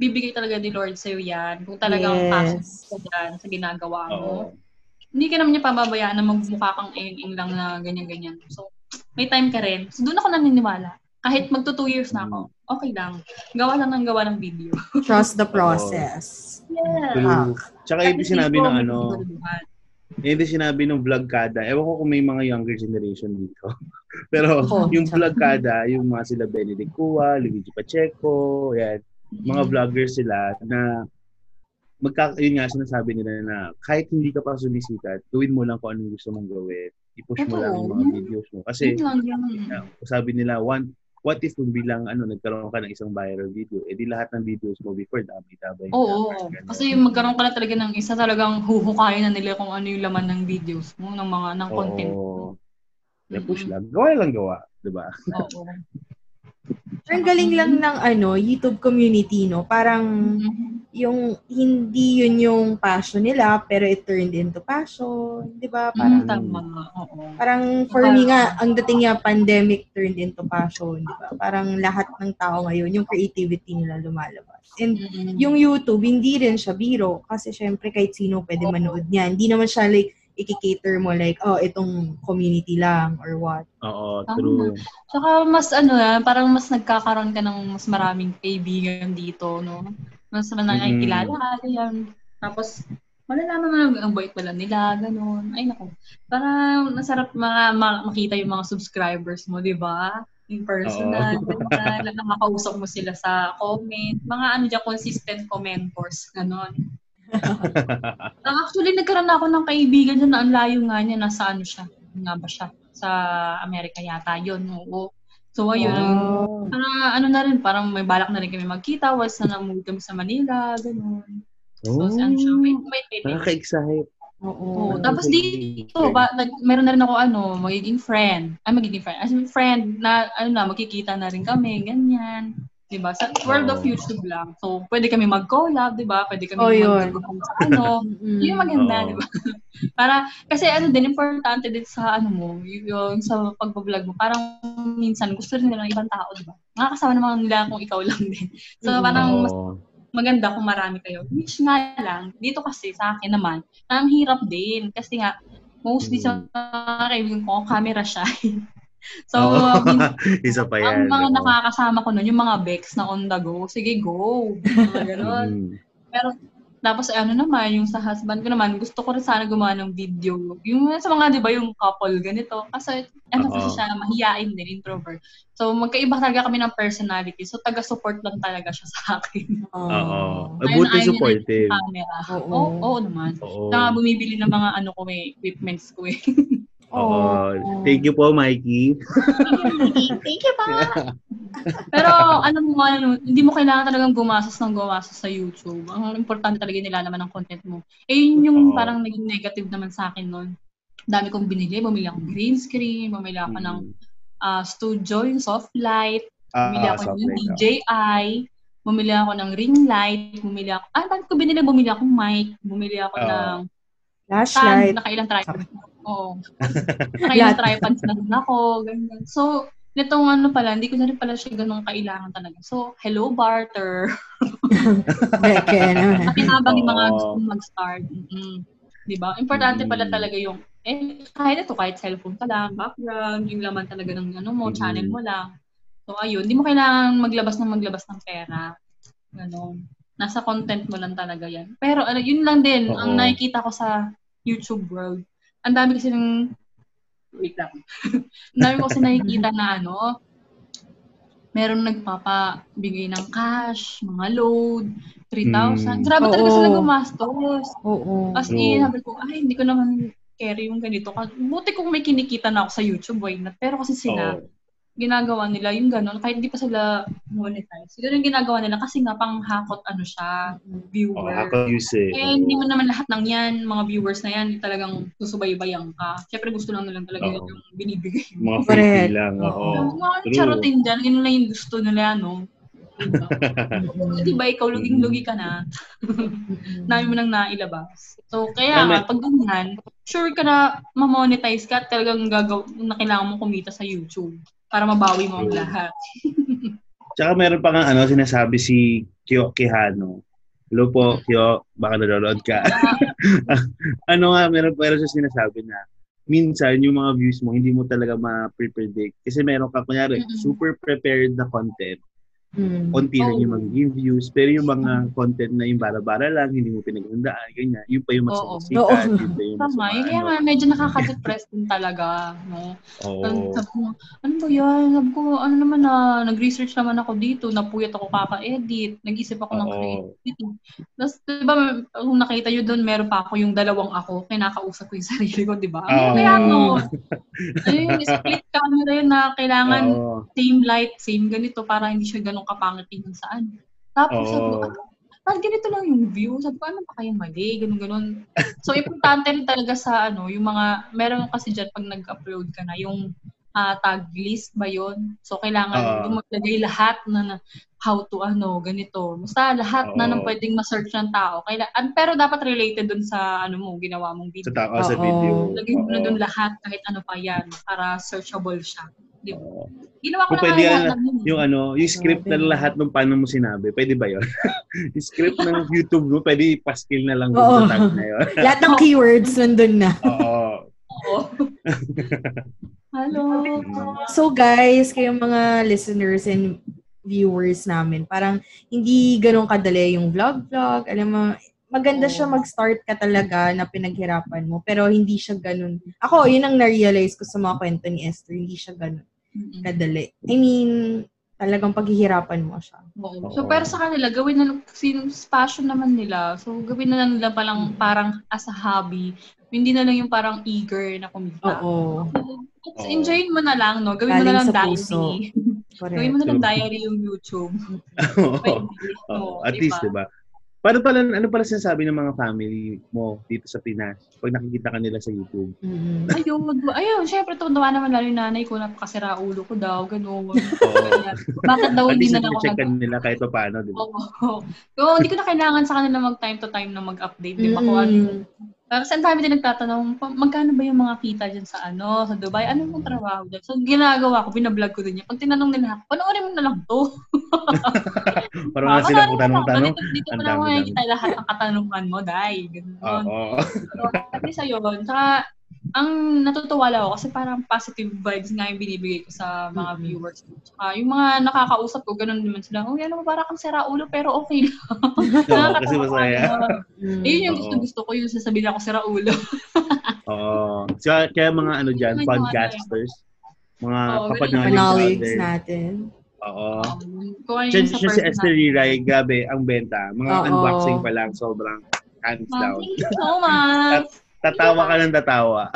bibigay talaga ni Lord sa'yo yan. Kung talagang passion Yes. ka dyan sa ginagawa mo. Oo. Hindi ka naman niya pababayaan na magmukha kang ing lang na ganyan-ganyan. So, may time ka rin. So, doon ako naniniwala. Kahit magto two years na ako, okay lang. Gawa lang ng gawa ng video. Trust the process. Yeah. Tsaka yung sinabi ng ano, yung sinabi ng vlogkada, ewan ko kung may mga younger generation dito. Pero Oo. yung vlogkada, yung mga sila Benedict Cua, Luigi Pacheco, yan, mga vloggers sila na magka, yun nga sinasabi nila na kahit hindi ka pa sumisikat, gawin mo lang kung anong gusto mong gawin. I-push mo Totoo. lang yung mga videos mo. Kasi Yun lang yun. sabi nila, one, what if kung bilang ano, nagkaroon ka ng isang viral video, eh di lahat ng videos mo before, dami-dami. Oo. Kasi magkaroon ka na talaga ng isa talagang huhukayin na nila kung ano yung laman ng videos mo, ng mga, ng content mo. Oo. Yeah, push lang. Gawa lang gawa. Diba? Oo. Ang galing lang ng ano, YouTube community, no? Parang yung hindi yun yung passion nila, pero it turned into passion. Di ba? Parang, Mm, tama. Oo. parang for me nga, ang dating niya, pandemic turned into passion. Di ba? Parang lahat ng tao ngayon, yung creativity nila lumalabas. And Mm-mm. yung YouTube, hindi rin siya biro. Kasi syempre, kahit sino pwede manood niya. Hindi naman siya like, ikikater mo like, oh, itong community lang or what. Oo, Tama. true. Tsaka mas ano na, parang mas nagkakaroon ka ng mas maraming kaibigan dito, no? Mas na nakikilala ka, ganyan. Tapos, malalaman mo na ang bait pala nila, ganun. Ay, naku. Parang masarap mga, ma- makita yung mga subscribers mo, di ba? In personal, ganyan. Nakakausap mo sila sa comment. Mga ano dyan, consistent commentors, ganun. Ang actually, nagkaroon na ako ng kaibigan dyan na ang layo nga niya, nasa ano siya, ano nga ba siya? Sa Amerika yata yun, oo. So, ayun. Oh. Parang ano na rin, parang may balak na rin kami magkita once na namuwi kami sa Manila, ganun. So, Oh, ano siya, may, may baby. nakaka-excite. Oo. Oo. Tapos dito, ba, nag, meron na rin ako ano, magiging friend. Ay, magiging friend. As in, friend na, ano na, magkikita na rin kami, ganyan. Diba? Sa world of. YouTube lang. So, pwede kami mag-collab, diba? Pwede kami Oh, yun. mag sa ano. Mm. Yun yung maganda, Oo. di ba? Para, kasi ano din, importante din sa ano mo, yung, sa pagbablog mo, parang minsan gusto rin nila ng ibang tao, di ba? Nakakasama naman nila kung ikaw lang din. So, Mm. parang mas Oo. maganda kung marami kayo. Which nga lang, dito kasi sa akin naman, ang hirap din. Kasi nga, mostly sa mga kaibigan ko, camera shy. so, Oo. min- Isa pa ang yan. mga oo. nakakasama ko nun, yung mga Bex na on the go, sige, go. Mm. Pero Tapos ano naman, yung sa husband ko naman, gusto ko rin sana gumawa ng video. Yung sa mga, di ba, yung couple, ganito. Kasi ano kasi siya, mahiyain din, introvert. So, magkaiba talaga kami ng personality. So, taga-support lang talaga siya sa akin. Oo. Ayun yun supportive. Camera. Oo. Oo, oo naman. Oo. Saka bumibili ng mga ano ko eh, equipments ko eh. Oo. Thank you po, Mikey. Thank you pa! Pero ano mo, ano, hindi mo kailangan talagang gumastos ng gumastos sa YouTube. Ang importante talaga nila naman ang content mo. Eh, yun yung Oo. parang naging negative naman sa akin noon. Dami kong binili. Bumili ako ng green screen, bumili ako ng ah, studio, yung soft light, bumili Ah, ako ng ah. DJI, bumili ako ng ring light, bumili ako, ah, dami ko binili, bumili ako ng mic, bumili ako Oo. ng Flashlight. nakailang tripods. Oo. nakailang tripods na din ako, ganyan. So, nitong ano pala, hindi ko na rin pala siya ganun kailangan talaga. So, hello barter. Beke naman. Pakinabang yung mga gusto mag-start. Mm-mm. Di ba? Importante pala Mm. talaga yung, eh, kahit ito, kahit cellphone ka lang, background, yung laman talaga ng ano mo, channel mo lang. So, ayun, di mo kailangan maglabas ng maglabas ng pera. Ganon. Nasa content mo lang talaga yan. Pero, ano, yun lang din, Oo. ang nakikita ko sa YouTube world. Ang dami kasi ng, wait lang. ang dami ko kasi nakikita na ano, meron nagpapabigay ng cash, mga load, 3,000. Mm. Grabe talaga Oo. sila gumastos. Oo. As in, sabi ko, ay, hindi ko naman carry yung ganito. Buti kung may kinikita na ako sa YouTube, why not? Pero kasi sila, Oo. Ginagawa nila yung gano'n, kahit hindi pa sila monetize. Siguro yung ginagawa nila kasi nga pang hakot ano siya, viewer. ako use eh. Eh, hindi mo naman lahat ng yan, mga viewers na yan, talagang susubaybayan ka. Siyempre gusto lang nilang talaga Oo. yung binibigay. Mga free lang. Oo. Yung mga True. charotin dyan, yun lang yung gusto nila, no? Diba? Di ba, ikaw luging-lugi ka na. Dami mo nang nailabas. So, kaya nga, pag ganyan, sure ka na ma-monetize ka at talagang gagaw na kailangan mo kumita sa YouTube para mabawi mo ang lahat. Tsaka meron pa nga ano, sinasabi si Kyo Quijano. Hello po, Kyo, baka nanonood ka. ano nga, meron, meron siya sinasabi na minsan yung mga views mo, hindi mo talaga ma-predict. Kasi meron ka, kunyari, Mm-mm. super prepared na content. Mm. Konti Oo. yung magiging views. Pero yung mga content na yung bara-bara lang, hindi mo pinaghandaan, ganyan. Yun pa yung mas Oo. sumisikat. Oo. Yun Tama, yun kaya nga medyo nakaka-depress din talaga. No? Oo. Sabi ko, ano ba yan? Sabi ko, ano naman na, nag-research naman ako dito, napuyat ako kaka-edit, nag-isip ako ng Oo. creativity. Tapos, di ba, kung nakita nyo doon, meron pa ako yung dalawang ako, kinakausap ko yung sarili ko, di ba? Ano Oo. kaya no? Ayun, split camera yun na kailangan Oo. same light, same ganito, para hindi siya ganun kapangit tingnan saan. Tapos, sabi ko, Oo. ano, parang ganito lang yung view. Sabi ko, ano ba kayang mali? Ganun, ganun. So, importante rin talaga sa, ano, yung mga, meron kasi dyan pag nag-upload ka na, yung ah, tag list ba yon So, kailangan Oo. yung maglagay lahat na, na how to, ano, ganito. Basta lahat na Oo. nang pwedeng ma-search ng tao. Kailangan, pero dapat related dun sa, ano mo, ginawa mong video. Sa, ta- oh, sa video. Lagay mo na dun lahat, kahit ano pa yan, para searchable siya. Di ba? Oo. Ginawa ko Kung na pwede yan, ng. Yung ano, yung script na Grabe. lahat ng paano mo sinabi, pwede ba yun? yung script ng YouTube mo, pwede ipaskill na lang Oo. sa tag na yun. Lahat ng keywords nandun na. Oo. Oo. Hello. So guys, kayong mga listeners and viewers namin, parang hindi ganun kadali yung vlog-vlog. Alam mo, maganda siya mag-start ka talaga na pinaghirapan mo, pero hindi siya ganun. Ako, yun ang na-realize ko sa mga kwento ni Esther, hindi siya ganun Mm-mm. kadali. I mean, talagang paghihirapan mo siya. Oo. Oo. So, pero sa kanila, gawin na lang, yung passion naman nila. So, gawin na lang nila palang parang as a hobby. Hindi na lang yung parang eager na kumita. Oo. Oo. enjoyin mo na lang, no? Gawin mo Galing na lang diary. Gawin mo na lang diary yung YouTube. Oo, At diba? least, di ba? Paano pala, ano pala sinasabi ng mga family mo dito sa Pinas pag nakikita ka nila sa YouTube? Mhm. Ayun, ayun, syempre tuwa naman lalo yung nanay ko, napakasira ulo ko daw, ganun. Bakit daw hindi na lang ako check nag- ka nila kahit pa paano, di ba? Oo. So, hindi ko na kailangan sa kanila mag time to time na mag-update, di ba? Kung ano Kasi ang dami din nagtatanong, "Pa- magkano ba yung mga kita dyan sa ano, sa Dubai? Ano yung trabaho dyan? So, ginagawa ko, binablog ko din yan. Pag tinanong nila, panoorin mo na lang to. Parang nga sila kung tanong-tanong. Dito, dito mo na makikita lahat ng katanungan mo, dahil. Ganun. Oo. So, at least ayun. Tsaka, ang natutuwa lang ako kasi parang positive vibes nga yung binibigay ko sa mga Mm-mm. viewers. Tsaka yung mga nakakausap ko, ganun naman sila. Oh, yan mo, parang kang sira ulo, pero okay lang. Oo, kasi masaya. Mm. Ayun yung Oo. gusto-gusto ko, yung sasabihin ako sira ulo. Oo. Kaya, kaya mga ano dyan, Yung podcasters, mga knowledge there. natin. Oo. Um, ano Siya, yung sa siya si. Esther Riray, gabi, ang benta. Mga Oo. unboxing pa lang, sobrang hands down. thank you so much. Tatawa ka ng tatawa.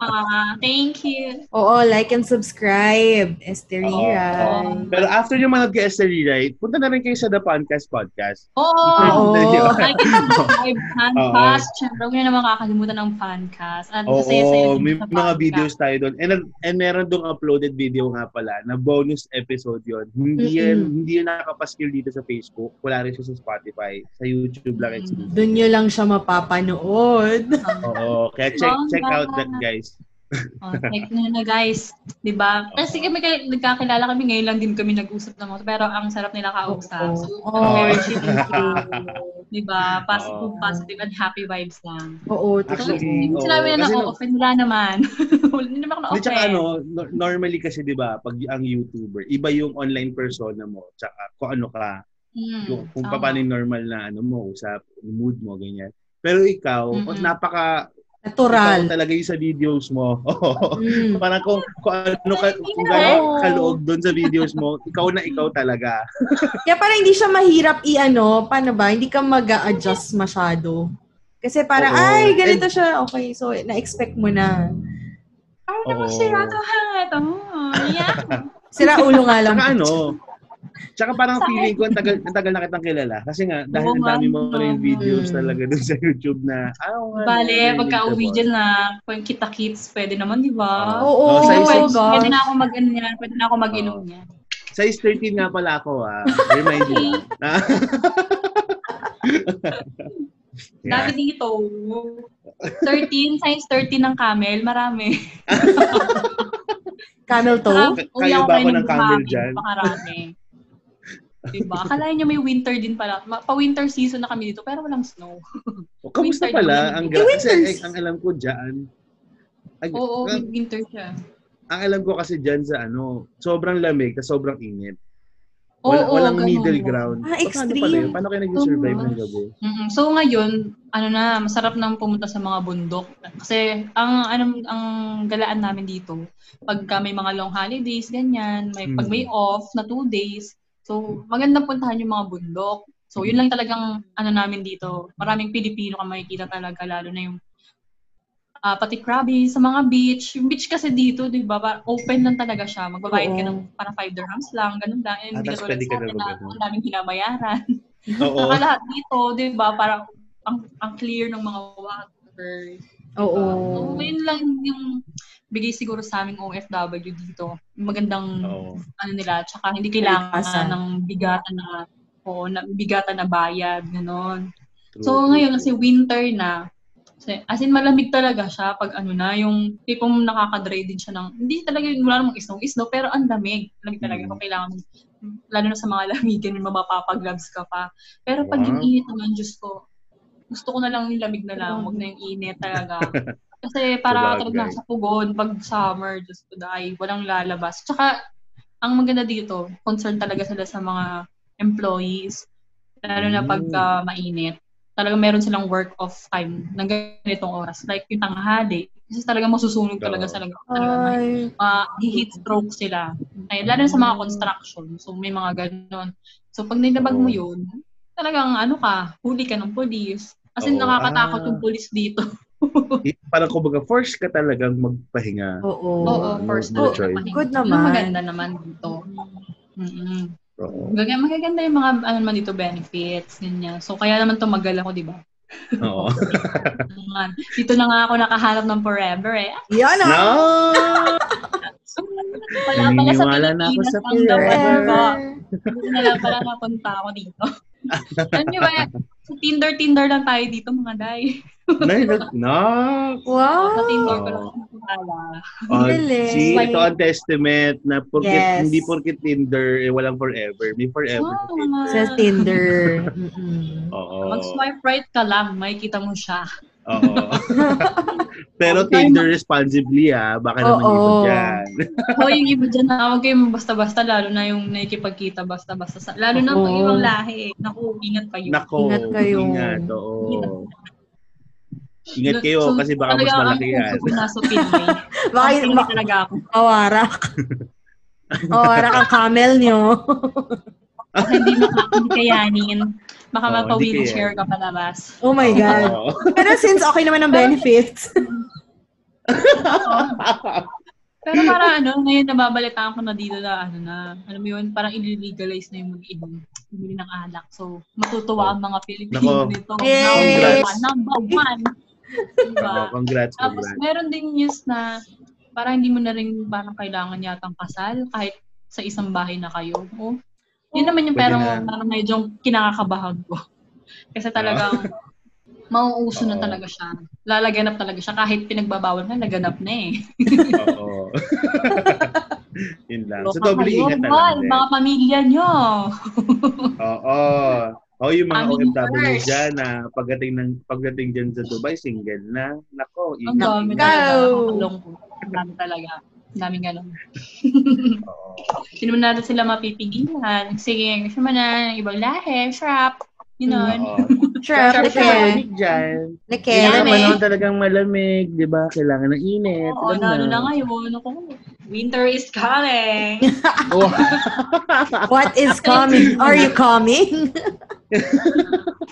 Ah, thank you. Oo, like and subscribe. Esther Oo. Riray. Pero after nyo manood kay Esther Riray, punta na rin kayo sa The Podcast Podcast. Oo. Oo. Like and subscribe, fancast. Siyempre, huwag niyo naman kakalimutan ng fancast. At din may mga podcast. videos tayo doon. And, and meron doon uploaded video nga pala na bonus episode yon. Hindi yan, hindi yun nakapaskil dito sa Facebook. Wala rin siya sa Spotify. Sa YouTube lang Mm. exclusive. Doon nyo lang siya mapapanood. Oo, kaya check Oh, check out that guys. Oh, like nyo na guys, 'di ba? Kasi kami kay nagkakilala kami ngayon lang din kami nag-usap ng mga pero ang sarap nila kausap. So, Oo. very chill. 'Di ba? Positive, Oo. positive and happy vibes lang. Oo, So, Actually, hindi oo. sinabi na Kasi no- na-offend wala naman. Hindi naman ako Hindi, tsaka na-offend. ano, no- normally kasi 'di ba, pag ang YouTuber, iba yung online persona mo, tsaka kung ano ka, Mm, kung, kung tama. paano yung normal na ano mo, usap, mood mo, ganyan. Pero ikaw, Mm-mm. napaka Natural. ikaw talaga yung sa videos mo. Oo. Mm. Parang kung, kung ano ka, kung gano'n kaloob doon sa videos mo, ikaw na ikaw talaga. Kaya parang hindi siya mahirap i-ano, paano ba? Hindi ka mag adjust masyado. Kasi parang, Oo. ay, ganito siya. Okay, so na-expect mo na. Ay, naman sira to ha. Ito. Yeah. Sira ulo nga lang. Tsaka ano, tsaka parang feeling ko, ang tagal, ang tagal na kitang kilala. Kasi nga, dahil ang dami mo nga. rin videos Mm. talaga doon sa YouTube na, ah, nga, Bale, very pagka-uwi relatable. dyan na, kung kita-kits, pwede naman, di ba? Oo, Oh, oh, size- gosh. Pwede na ako mag-ano yan. Pwede na ako mag-inom Oo. yan. Size 13 nga pala ako, ah. Remind you. ah. Dami dito. 13, size 13 ng camel, marami. Camel Uwi kaya ba ako ng camel dyan? Pakarami. Diba? Akalain nyo may winter din pala. Ma- Pa-winter season na kami dito, pero walang snow. O, kamusta Winter pala? Ang, gra- kasi, winters. eh, ang alam ko dyan, ay, Oo, ang, winter siya. ang alam ko kasi dyan sa ano, sobrang lamig, tapos sobrang init. Oo, Wala, walang ganun. middle ground. Ah, So, Paano extreme. pala yun? Paano kayo nag-survive Oo. ng gabi? mm So ngayon, ano na, masarap nang pumunta sa mga bundok. Kasi ang ano ang galaan namin dito, pagka may mga long holidays, ganyan, may pag may off na two days. So magandang puntahan yung mga bundok. So yun lang talagang ano namin dito. Maraming Pilipino ka makikita talaga lalo na yung ah, pati Krabi sa mga beach. Yung beach kasi dito, di ba, open lang talaga siya. Magbabayad ka ng parang 5 dirhams lang, ganun lang. And Ah, hindi tas ka tulad sa atin na ang daming hinamayaran. Oo. Saka lahat dito, di ba, parang ang, ang clear ng mga water. Oo. So, yun lang yung bigay siguro sa aming OFW dito. Magandang Oo. ano nila, tsaka hindi kailangan Kalikasan. ng bigatan na o na bigatan na bayad, gano'n. So ngayon kasi winter na. Kasi, as in malamig talaga siya pag ano na, yung tipong nakaka-dry din siya ng, hindi talaga yung wala namang isno-isno, pero ang lamig. Lamig talaga. Mm. Kung kailangan, lalo na sa mga lamigan, yung mapapapagloves ka pa. Pero pag Wow. yung init naman, Diyos ko, gusto ko na lang yung lamig na lang, wag na yung init talaga. Kasi para talaga nasa pugon, pag summer, just to die, walang lalabas. Tsaka, ang maganda dito, concern talaga sila sa mga employees, lalo na pag ah, mainit. Talaga meron silang work of time ng ganitong oras. Like yung tanghali. Kasi talaga masusunog talaga sa talaga. talaga may Ay. heat stroke sila. Ay, lalo na sa mga construction. So, may mga ganon. So, pag nilabag mo yun, talagang ano ka, huli ka ng polis. As in, Oo. nakakatakot Ah. yung polis dito. Parang kumbaga, force ka talagang magpahinga. Oo. Oo, no- first no na choice. Good naman. maganda naman dito. Mm-mm. Oo. Magaganda, magaganda yung mga ano naman dito benefits, ganyan. So, kaya naman tumagal ako, di ba? Oo. Dito na nga ako nakahanap ng forever eh. Yan no! ah. Wala pala sa Naniniwala na ako Pilipinas sa forever. lang pala napunta ako dito. Niyo ba, sa Tinder, Tinder lang tayo dito mga day. Nay, nag- no! Wow. Sa Tinder ko Oo. lang nakakala. Oh, Galing. see, ito ang testament na porkit, Yes. hindi porkit Tinder, eh, walang forever. May forever. sa Tinder. Sa Tinder. Mm-mm. Oo. Mag-swipe right ka lang, makikita mo siya. Oo. Pero Okay. Tinder responsibly ha. Baka naman Oo. iba dyan. O yung iba dyan na huwag kayong basta-basta, lalo na yung nakikipagkita basta-basta. Sa, lalo na Oo. pag ibang lahi. Naku, ingat kayo. Nako. Ingat kayo. Ingat, oo. Ingat kayo So, kasi baka mas malaki yan. nasa Pinoy. Baka, baka talaga ako. mawarak. mawarak ang camel nyo. Hindi, maka, hindi kayanin. Baka Oo, mapa-wheelchair hindi ka palabas. Oh my God. Pero since okay naman ang benefits, Pero para ano, ngayon nababalitaan ko na dito na ano na, alam mo yun, parang i-legalize na yung mag-inom bumili ng alak. So, matutuwa ang mga Pilipino Nako. nito. Yes. Number one. Number one. Diba? Oo, congrats, Tapos congrats. meron din news na parang hindi mo na rin parang kailangan yatang kasal kahit sa isang bahay na kayo. Oh, yun naman yung Pwede parang, na. parang medyo kinakakabahan ko. Kasi talagang mauuso na talaga siya. Lalaganap talaga siya kahit pinagbabawal na, laganap na eh. Oo. Yun lang. So, doble ingat na lang. Mga pamilya nyo. Oo. Oo, yung mga Family OFW first. dyan na pagdating ng pagdating dyan sa Dubai, single na. Nako, Ang dami. Ang dami talaga. Ang daming ganun. Oo. Hindi naman natin sila mapipigilan. Sige, gusto mo na ibang lahi, shrap. You know. Trap, malamig dyan. like, Yung Kaya, panahon talagang malamig, di ba? Kailangan ng init. Oo, Alam lalo na. ngayon. Ako, winter is coming. Oh. what is coming? Are you coming?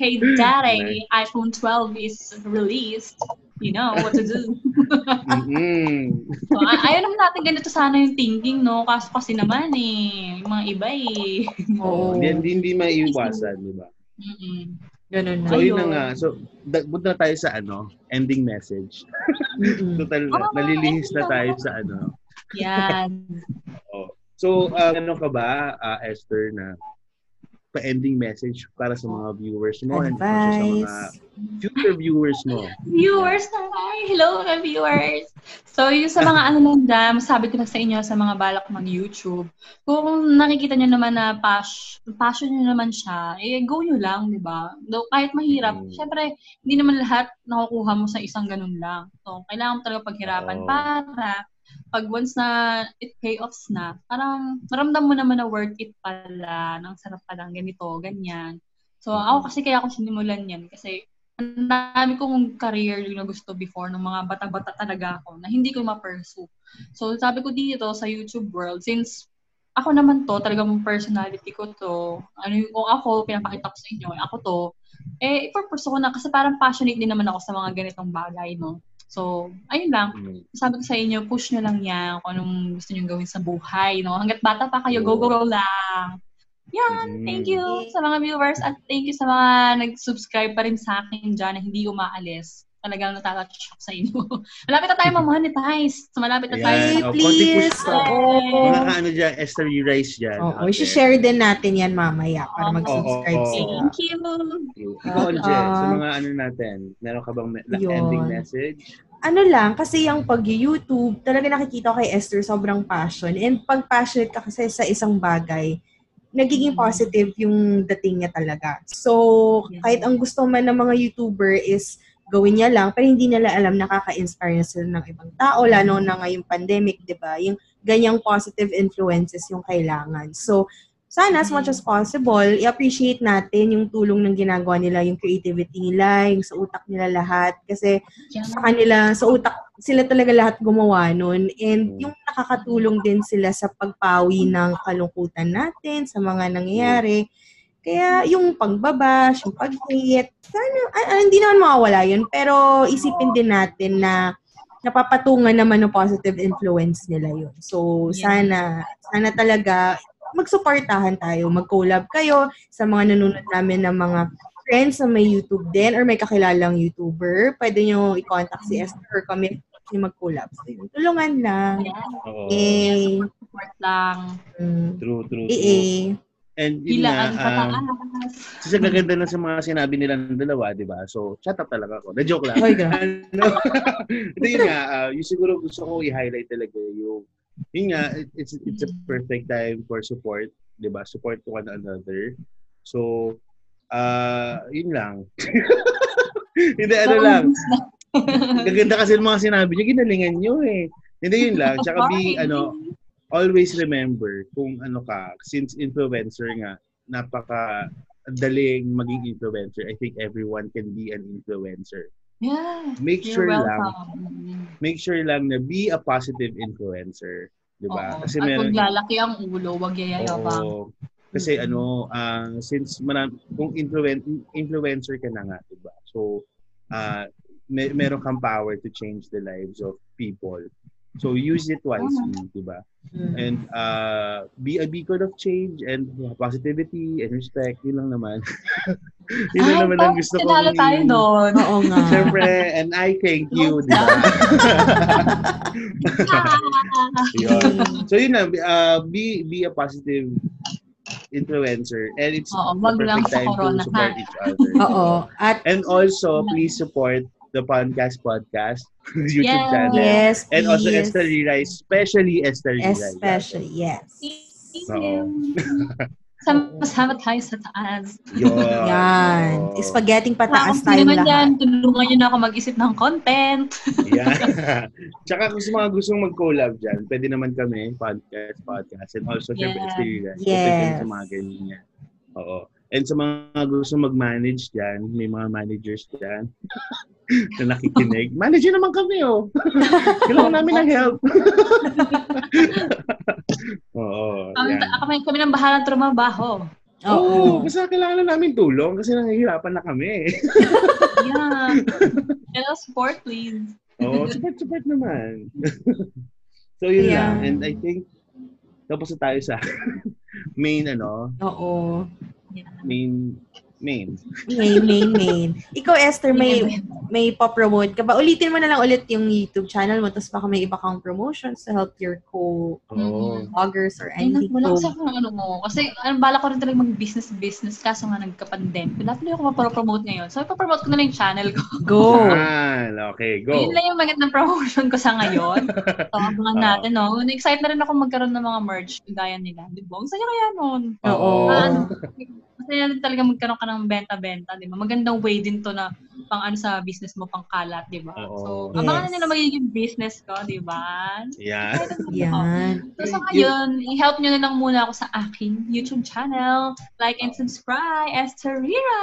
Hey, daddy, iPhone 12 is released. You know what to do. Mm-mm. so, ay- ayaw naman natin ganito sana yung thinking, no? Kaso kasi naman eh, yung mga iba eh. Oo. Hindi, hindi, hindi maiiwasan, di ba? Mm-mm. Ganun na. So, yun na nga. So, da- punta na tayo sa ano, ending message. Mm-mm. Total, Oh, nalilihis na tayo sa ano. Yan. So, uh, ano ka ba, uh, Esther, na pa-ending message para sa mga viewers mo and also sa mga Advice. future viewers mo? Viewers na hi! Hello mga viewers! So, yung sa mga ano lang dyan, sabi ko na sa inyo sa mga balak ng YouTube, kung nakikita nyo naman na pas passion nyo naman siya, eh, go nyo lang, di ba? Though, kahit mahirap, Mm. syempre, hindi naman lahat nakukuha mo sa isang ganun lang. So, kailangan mo talaga paghirapan Oo. para pag once na it pay offs na, parang naramdam mo naman na worth it pala, nang sarap pala, ganito, ganyan. So, ako kasi kaya ako sinimulan yan kasi ang dami kong career na gusto before nung mga bata-bata talaga ako na hindi ko ma-pursue. So, sabi ko dito sa YouTube world, since ako naman to, talagang personality ko to, ano yung kung ako, pinapakita ko sa inyo, ako to, eh, ipurpose ko na kasi parang passionate din naman ako sa mga ganitong bagay, no? So, ayun lang. Mm. Sabi ko sa inyo, push nyo lang yan kung anong gusto nyo gawin sa buhay, no? Hanggat bata pa kayo, go, go, go lang. Yan, Mm. thank you sa mga viewers at thank you sa mga nag-subscribe pa rin sa akin dyan na hindi umaalis. Talagang natatouch sa inyo. malapit na tayo ma-monetize. So, malapit na tayo. Hey, Oh, please. pa. Oo. Mga ano dyan, Esther Rice dyan. Oo, Okay. i-share din natin yan mamaya para mag-subscribe Oo. sila. Thank you. Ikaw, Anje, Ah. sa mga ano natin, meron ka bang Yun. ending message? ano lang, kasi yung pag-YouTube, talaga nakikita ko kay Esther sobrang passion. And pag passionate ka kasi sa isang bagay, nagiging Mm. positive yung dating niya talaga. So, Yeah. kahit ang gusto man ng mga YouTuber is gawin niya lang, pero hindi nila alam nakaka-inspire na sila ng ibang tao, lalo na ngayong pandemic, di ba? Yung ganyang positive influences yung kailangan. So, sana as much as possible, i-appreciate natin yung tulong ng ginagawa nila, yung creativity nila, yung sa utak nila lahat. Kasi sa kanila, sa utak, sila talaga lahat gumawa nun. And yung nakakatulong din sila sa pagpawi ng kalungkutan natin, sa mga nangyayari. Kaya yung pagbabash, yung pag-hate, sana, ah, ah, hindi naman mawawala yun. Pero isipin din natin na napapatungan naman ng positive influence nila yun. So, Yeah. sana, sana talaga magsuportahan tayo, mag-collab kayo sa mga nanonood namin ng mga friends na may YouTube din or may kakilalang YouTuber. Pwede nyo i-contact si Esther or kami ni mag-collab. So, yun. Tulungan lang. Yan. Oo. Eh, Support lang. mm, True, true, eh, true. eh. And yun Hilaan ah, pataas. kasi gaganda lang sa mga sinabi nila ng dalawa, di ba? So, shut up talaga ako. Na-joke lang. Ano, Hindi yun nga, ah, yung siguro gusto ko i-highlight talaga yung, yun nga, it- it's, it's a perfect time for support, di ba? Support to one another. So, ah yun lang. Hindi, ano lang. Gaganda kasi yung mga sinabi nyo, ginalingan nyo eh. Hindi yun lang. Tsaka be, ano, always remember kung ano ka, since influencer nga, napaka daling maging influencer. I think everyone can be an influencer. Yeah. Make sure lang, welcome. make sure lang na be a positive influencer. Di ba? Oo. Kasi At meron, huwag lalaki ang ulo, huwag yayayabang. Oo. Kasi ano, ah, since maram, kung influen- influencer ka na nga, di ba? So, uh, may, meron kang power to change the lives of people. So, use it wisely, di ba? And uh, be a beacon of change and positivity and respect. Yun lang naman. yun lang Ay, naman ang gusto ko. sinalo tayo doon. Oo nga. Siyempre, and I thank you, di ba? yun. So yun na, uh, be be a positive influencer and it's Oo, the perfect time corona, to support ha? each other. Oo. At And also, please support the Podcast Podcast YouTube Yes. channel. yes, And also please. Esther Rirai, especially Esther Rirai. Especially, yes. Sama-sama tayo sa taas. Yun. Yan. Oo. Spaghetti pataas tayo naman yan, lahat. tulungan nyo na ako mag-isip ng content. Yeah. Tsaka kung sa mga gustong mag-collab dyan, pwede naman kami, podcast, podcast. And also, syempre, Yeah. Esther Rirai. Open Yes. kami sa mga ganyan. Oo. And sa mga gusto mag-manage dyan, may mga managers dyan na nakikinig. Manager naman kami, oh. Kailangan namin ng help. Oo. Kami, yan. kami, kami nang bahalang trumabaho. Oo, Oo. basta kailangan na namin tulong kasi nangihirapan na kami. Yeah. Hello, support, please. Oo, support, support naman. so, yun Yeah. lang. And I think, tapos na tayo sa main, ano, Oo. Main, main. Main, main, main. Ikaw, Esther, may may pa-promote ka ba? Ulitin mo na lang ulit yung YouTube channel mo, tapos baka may iba kang promotions to help your co-vloggers Oo. or Ay, anything. wala kasi akong ano mo. Kasi ano, bala ko rin talaga mag-business-business kaso nga nagka-pandemic. Wala tuloy ako mapropromote ngayon. So, ipapromote ko na lang yung channel ko. Go. Ah, okay, go. Yun lang yung magandang promotion ko sa ngayon. So, abangan Oo. natin, no? Excited na rin ako magkaroon ng mga merch gaya nila. Di ba? Ang saya kaya nun. Oo. Ah, ano, Masaya din talaga magkaroon ka ng benta-benta, di ba? Magandang way din to na pang ano sa business mo, pang kalat, di ba? So, Yes. abangan na nila magiging business ko, di ba? Yeah. Yan. So, sa ngayon, i-help nyo na lang muna ako sa aking YouTube channel. Like and subscribe, Esther Rira!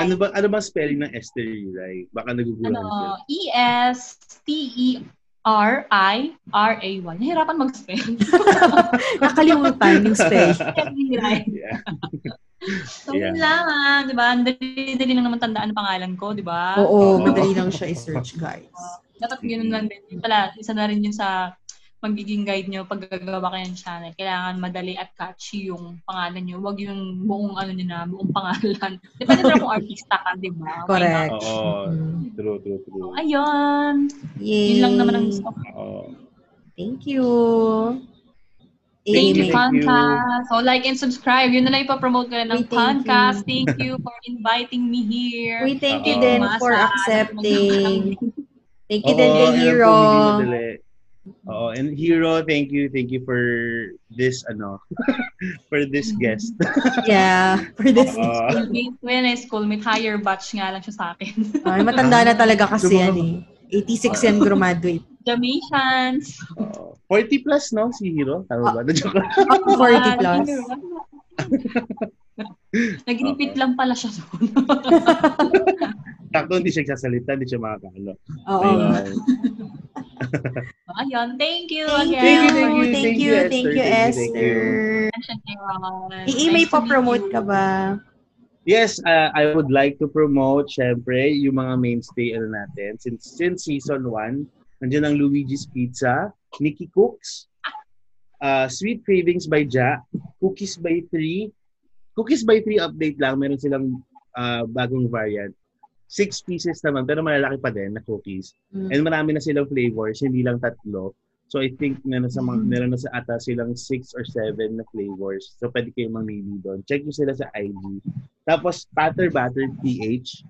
Ano ba ano ba spelling ng Esther Ray? Baka nagugulan sila. Ano, E-S-T-E-R-I-R-A-Y. Nahirapan mag-spell. Nakalimutan yung spell. Yeah. So, Yeah. lang, di ba? Ang Dali-dali lang naman tandaan ang pangalan ko, di ba? Oo, madali lang siya i-search, guys. Dapat yun lang din. Yun pala, isa na rin yun sa magiging guide nyo pag gagawa kayo ng channel. Kailangan madali at catchy yung pangalan nyo. Huwag yung buong ano nyo na, buong pangalan. Depende na kung artista ka, di ba? Correct. Oo. Mm. True, true, true. So, ayun. Yay. Yun lang naman ang gusto ko. Oo. Thank you. Thank Amen. you, you. podcast. So, like and subscribe. Yun na lang ipapromote ko rin ng Uy, thank podcast. Thank you for inviting me here. We thank you Oo. din Umasa. for accepting. Thank you din kay Hero. Oo, and Hero, thank you, thank you for this, ano, for this guest. Yeah, for this. Oo. Schoolmate ko yan eh. Schoolmate. Higher batch nga lang siya sa akin. Ay, matanda na talaga kasi yan eh. 86 yan graduate. Jamations. Oo. 40 plus, no, si Hero? Tama ba? Na-joke. Ako 40 plus. Nag-repeat lang pala siya doon. Takto, hindi siya nagsasalita, hindi siya makakalo. Oo. Ayun. Ayun. Thank you Thank again. you, thank you, thank you, thank you, Esther. Ii, may pa-promote ka ba? Yes, uh, I would like to promote, syempre, yung mga mainstay ano natin. Since, since season 1, nandiyan ang Luigi's Pizza, Nikki Cooks, uh, Sweet Cravings by Ja, Cookies by 3. Cookies by 3 update lang, meron silang uh, bagong variant. Six pieces naman, pero malalaki pa din na cookies. Mm. And marami na silang flavors, hindi lang tatlo. So I think meron, sa mga, meron na sa ata silang six or seven na flavors. So pwede kayong mamili doon. Check nyo sila sa IG. Tapos Patter Batter PH.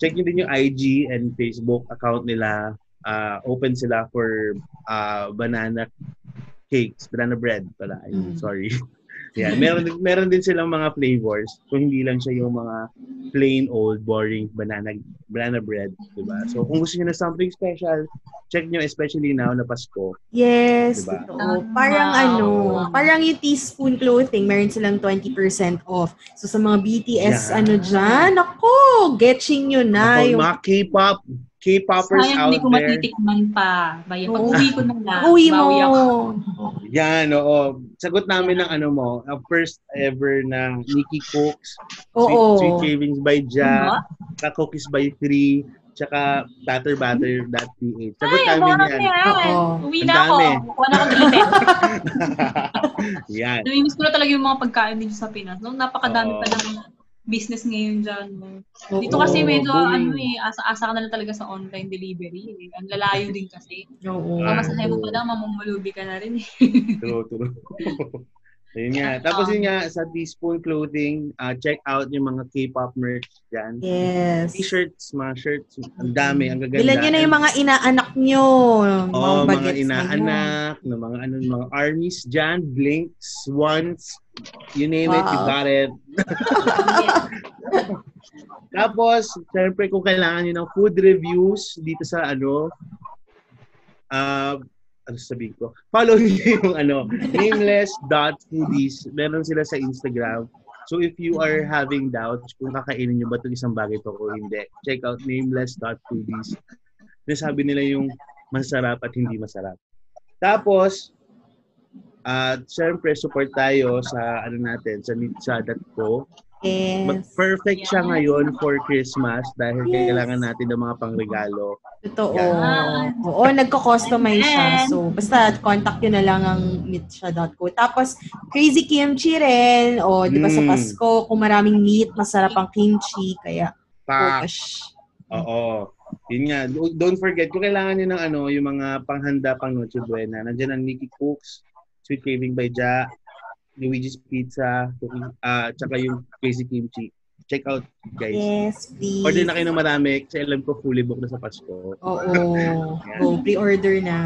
Check nyo din yung IG and Facebook account nila. Uh, open sila for uh, banana cakes, banana bread pala. Mean, Mm. sorry. Yan, meron meron din silang mga flavors. Kung hindi lang siya yung mga plain old boring banana banana bread, 'di ba? So kung gusto niyo na something special, check niyo especially now na Pasko. Yes, Diba? totoo. Parang Wow. ano, parang yung teaspoon clothing, meron silang 20% off. So sa mga BTS, Yeah. ano dyan, ako, getching nyo na. Ako, yung, mga K-pop, K-poppers Sayang out hindi ko there. matitikman pa. Baya, pag Oo. uwi ko na lang, uwi mo. ako. Yan, oo. Sagot namin ng ano mo, ang first ever na Nikki Cooks, Oo. Sweet, Sweet Cravings by Ja, Ano? Cookies by Three, tsaka batterbatter.ph. Sagot Ay, namin yan. ko yan. Oo. Uwi na ako. Kuha na ako delivery. yan. Namimiss ko na talaga yung mga pagkain dito sa Pinas. No? Napakadami Oo. pa ng business ngayon dyan. Oo. Dito kasi medyo booming. ano eh, asa-asa ka na lang talaga sa online delivery. Eh. Ang lalayo din kasi. Oo. Ah, Pamasahe mo pa lang, mamumulubi ka na rin eh. True, true. Ayun nga. Tapos yun nga, sa Teaspoon Clothing, uh, check out yung mga K-pop merch dyan. Yes. T-shirts, mga shirts, ang dami, ang gaganda. Bilan nyo na yung mga inaanak nyo. Oh, mga yun. inaanak, ng mga ano, mga armies dyan, blinks, swans, you name it, you Wow. got it. Tapos, syempre kung kailangan nyo ng food reviews dito sa ano, uh, ano sabihin ko? Follow niyo yung ano, nameless.foodies. Meron sila sa Instagram. So if you are having doubts kung kakainin nyo ba itong isang bagay to o hindi, check out nameless.foodies. Nasabi nila yung masarap at hindi masarap. Tapos, at syempre support tayo sa ano natin sa nitsa.co. Mag- Yes. perfect siya ngayon for Christmas dahil Yes. kailangan natin ng mga pangregalo. Totoo. Yan. Oo, nagko-customize siya. So, basta contact nyo na lang ang meetsha.co. Tapos, crazy kimchi rin. O, di ba sa Mm. Pasko, kung maraming meat, masarap ang kimchi. Kaya, Pa, gosh. oo. Yun nga. Do- Don't forget, kung kailangan nyo ng ano, yung mga panghanda pang Noche Buena, nandiyan ang Nikki Cooks, Sweet Craving by Ja, Luigi's Pizza, cooking, ah, tsaka yung Crazy Kimchi. Check out, guys. Yes, please. Order na kayo ng marami kasi alam ko fully booked na sa Pasko. Oo. Go, pre-order na.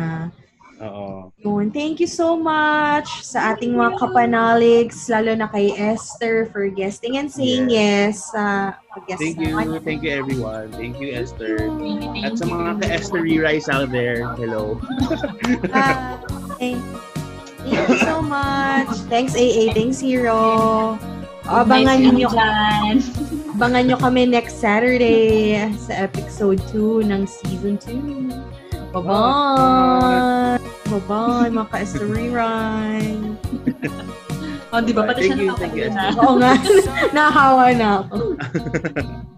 Oo. Yun. Thank you so much sa ating mga kapanaligs, lalo na kay Esther for guesting and saying yes sa pag-guest Thank you. naman. Thank you, everyone. Thank you, Esther. Thank you, thank At sa mga ka-Esther Rice out there, hello. Bye. Thank you so much. Thanks, AA. Thanks, Hero. Abangan Nice niyo, dyan. abangan niyo kami next Saturday sa episode 2 ng season 2. Bye-bye! Bye-bye, mga ka-Esther Rewrite. Oh, di ba? Pati Thank siya you, nakapag thank you, na. Oo nga, nahawa na ako.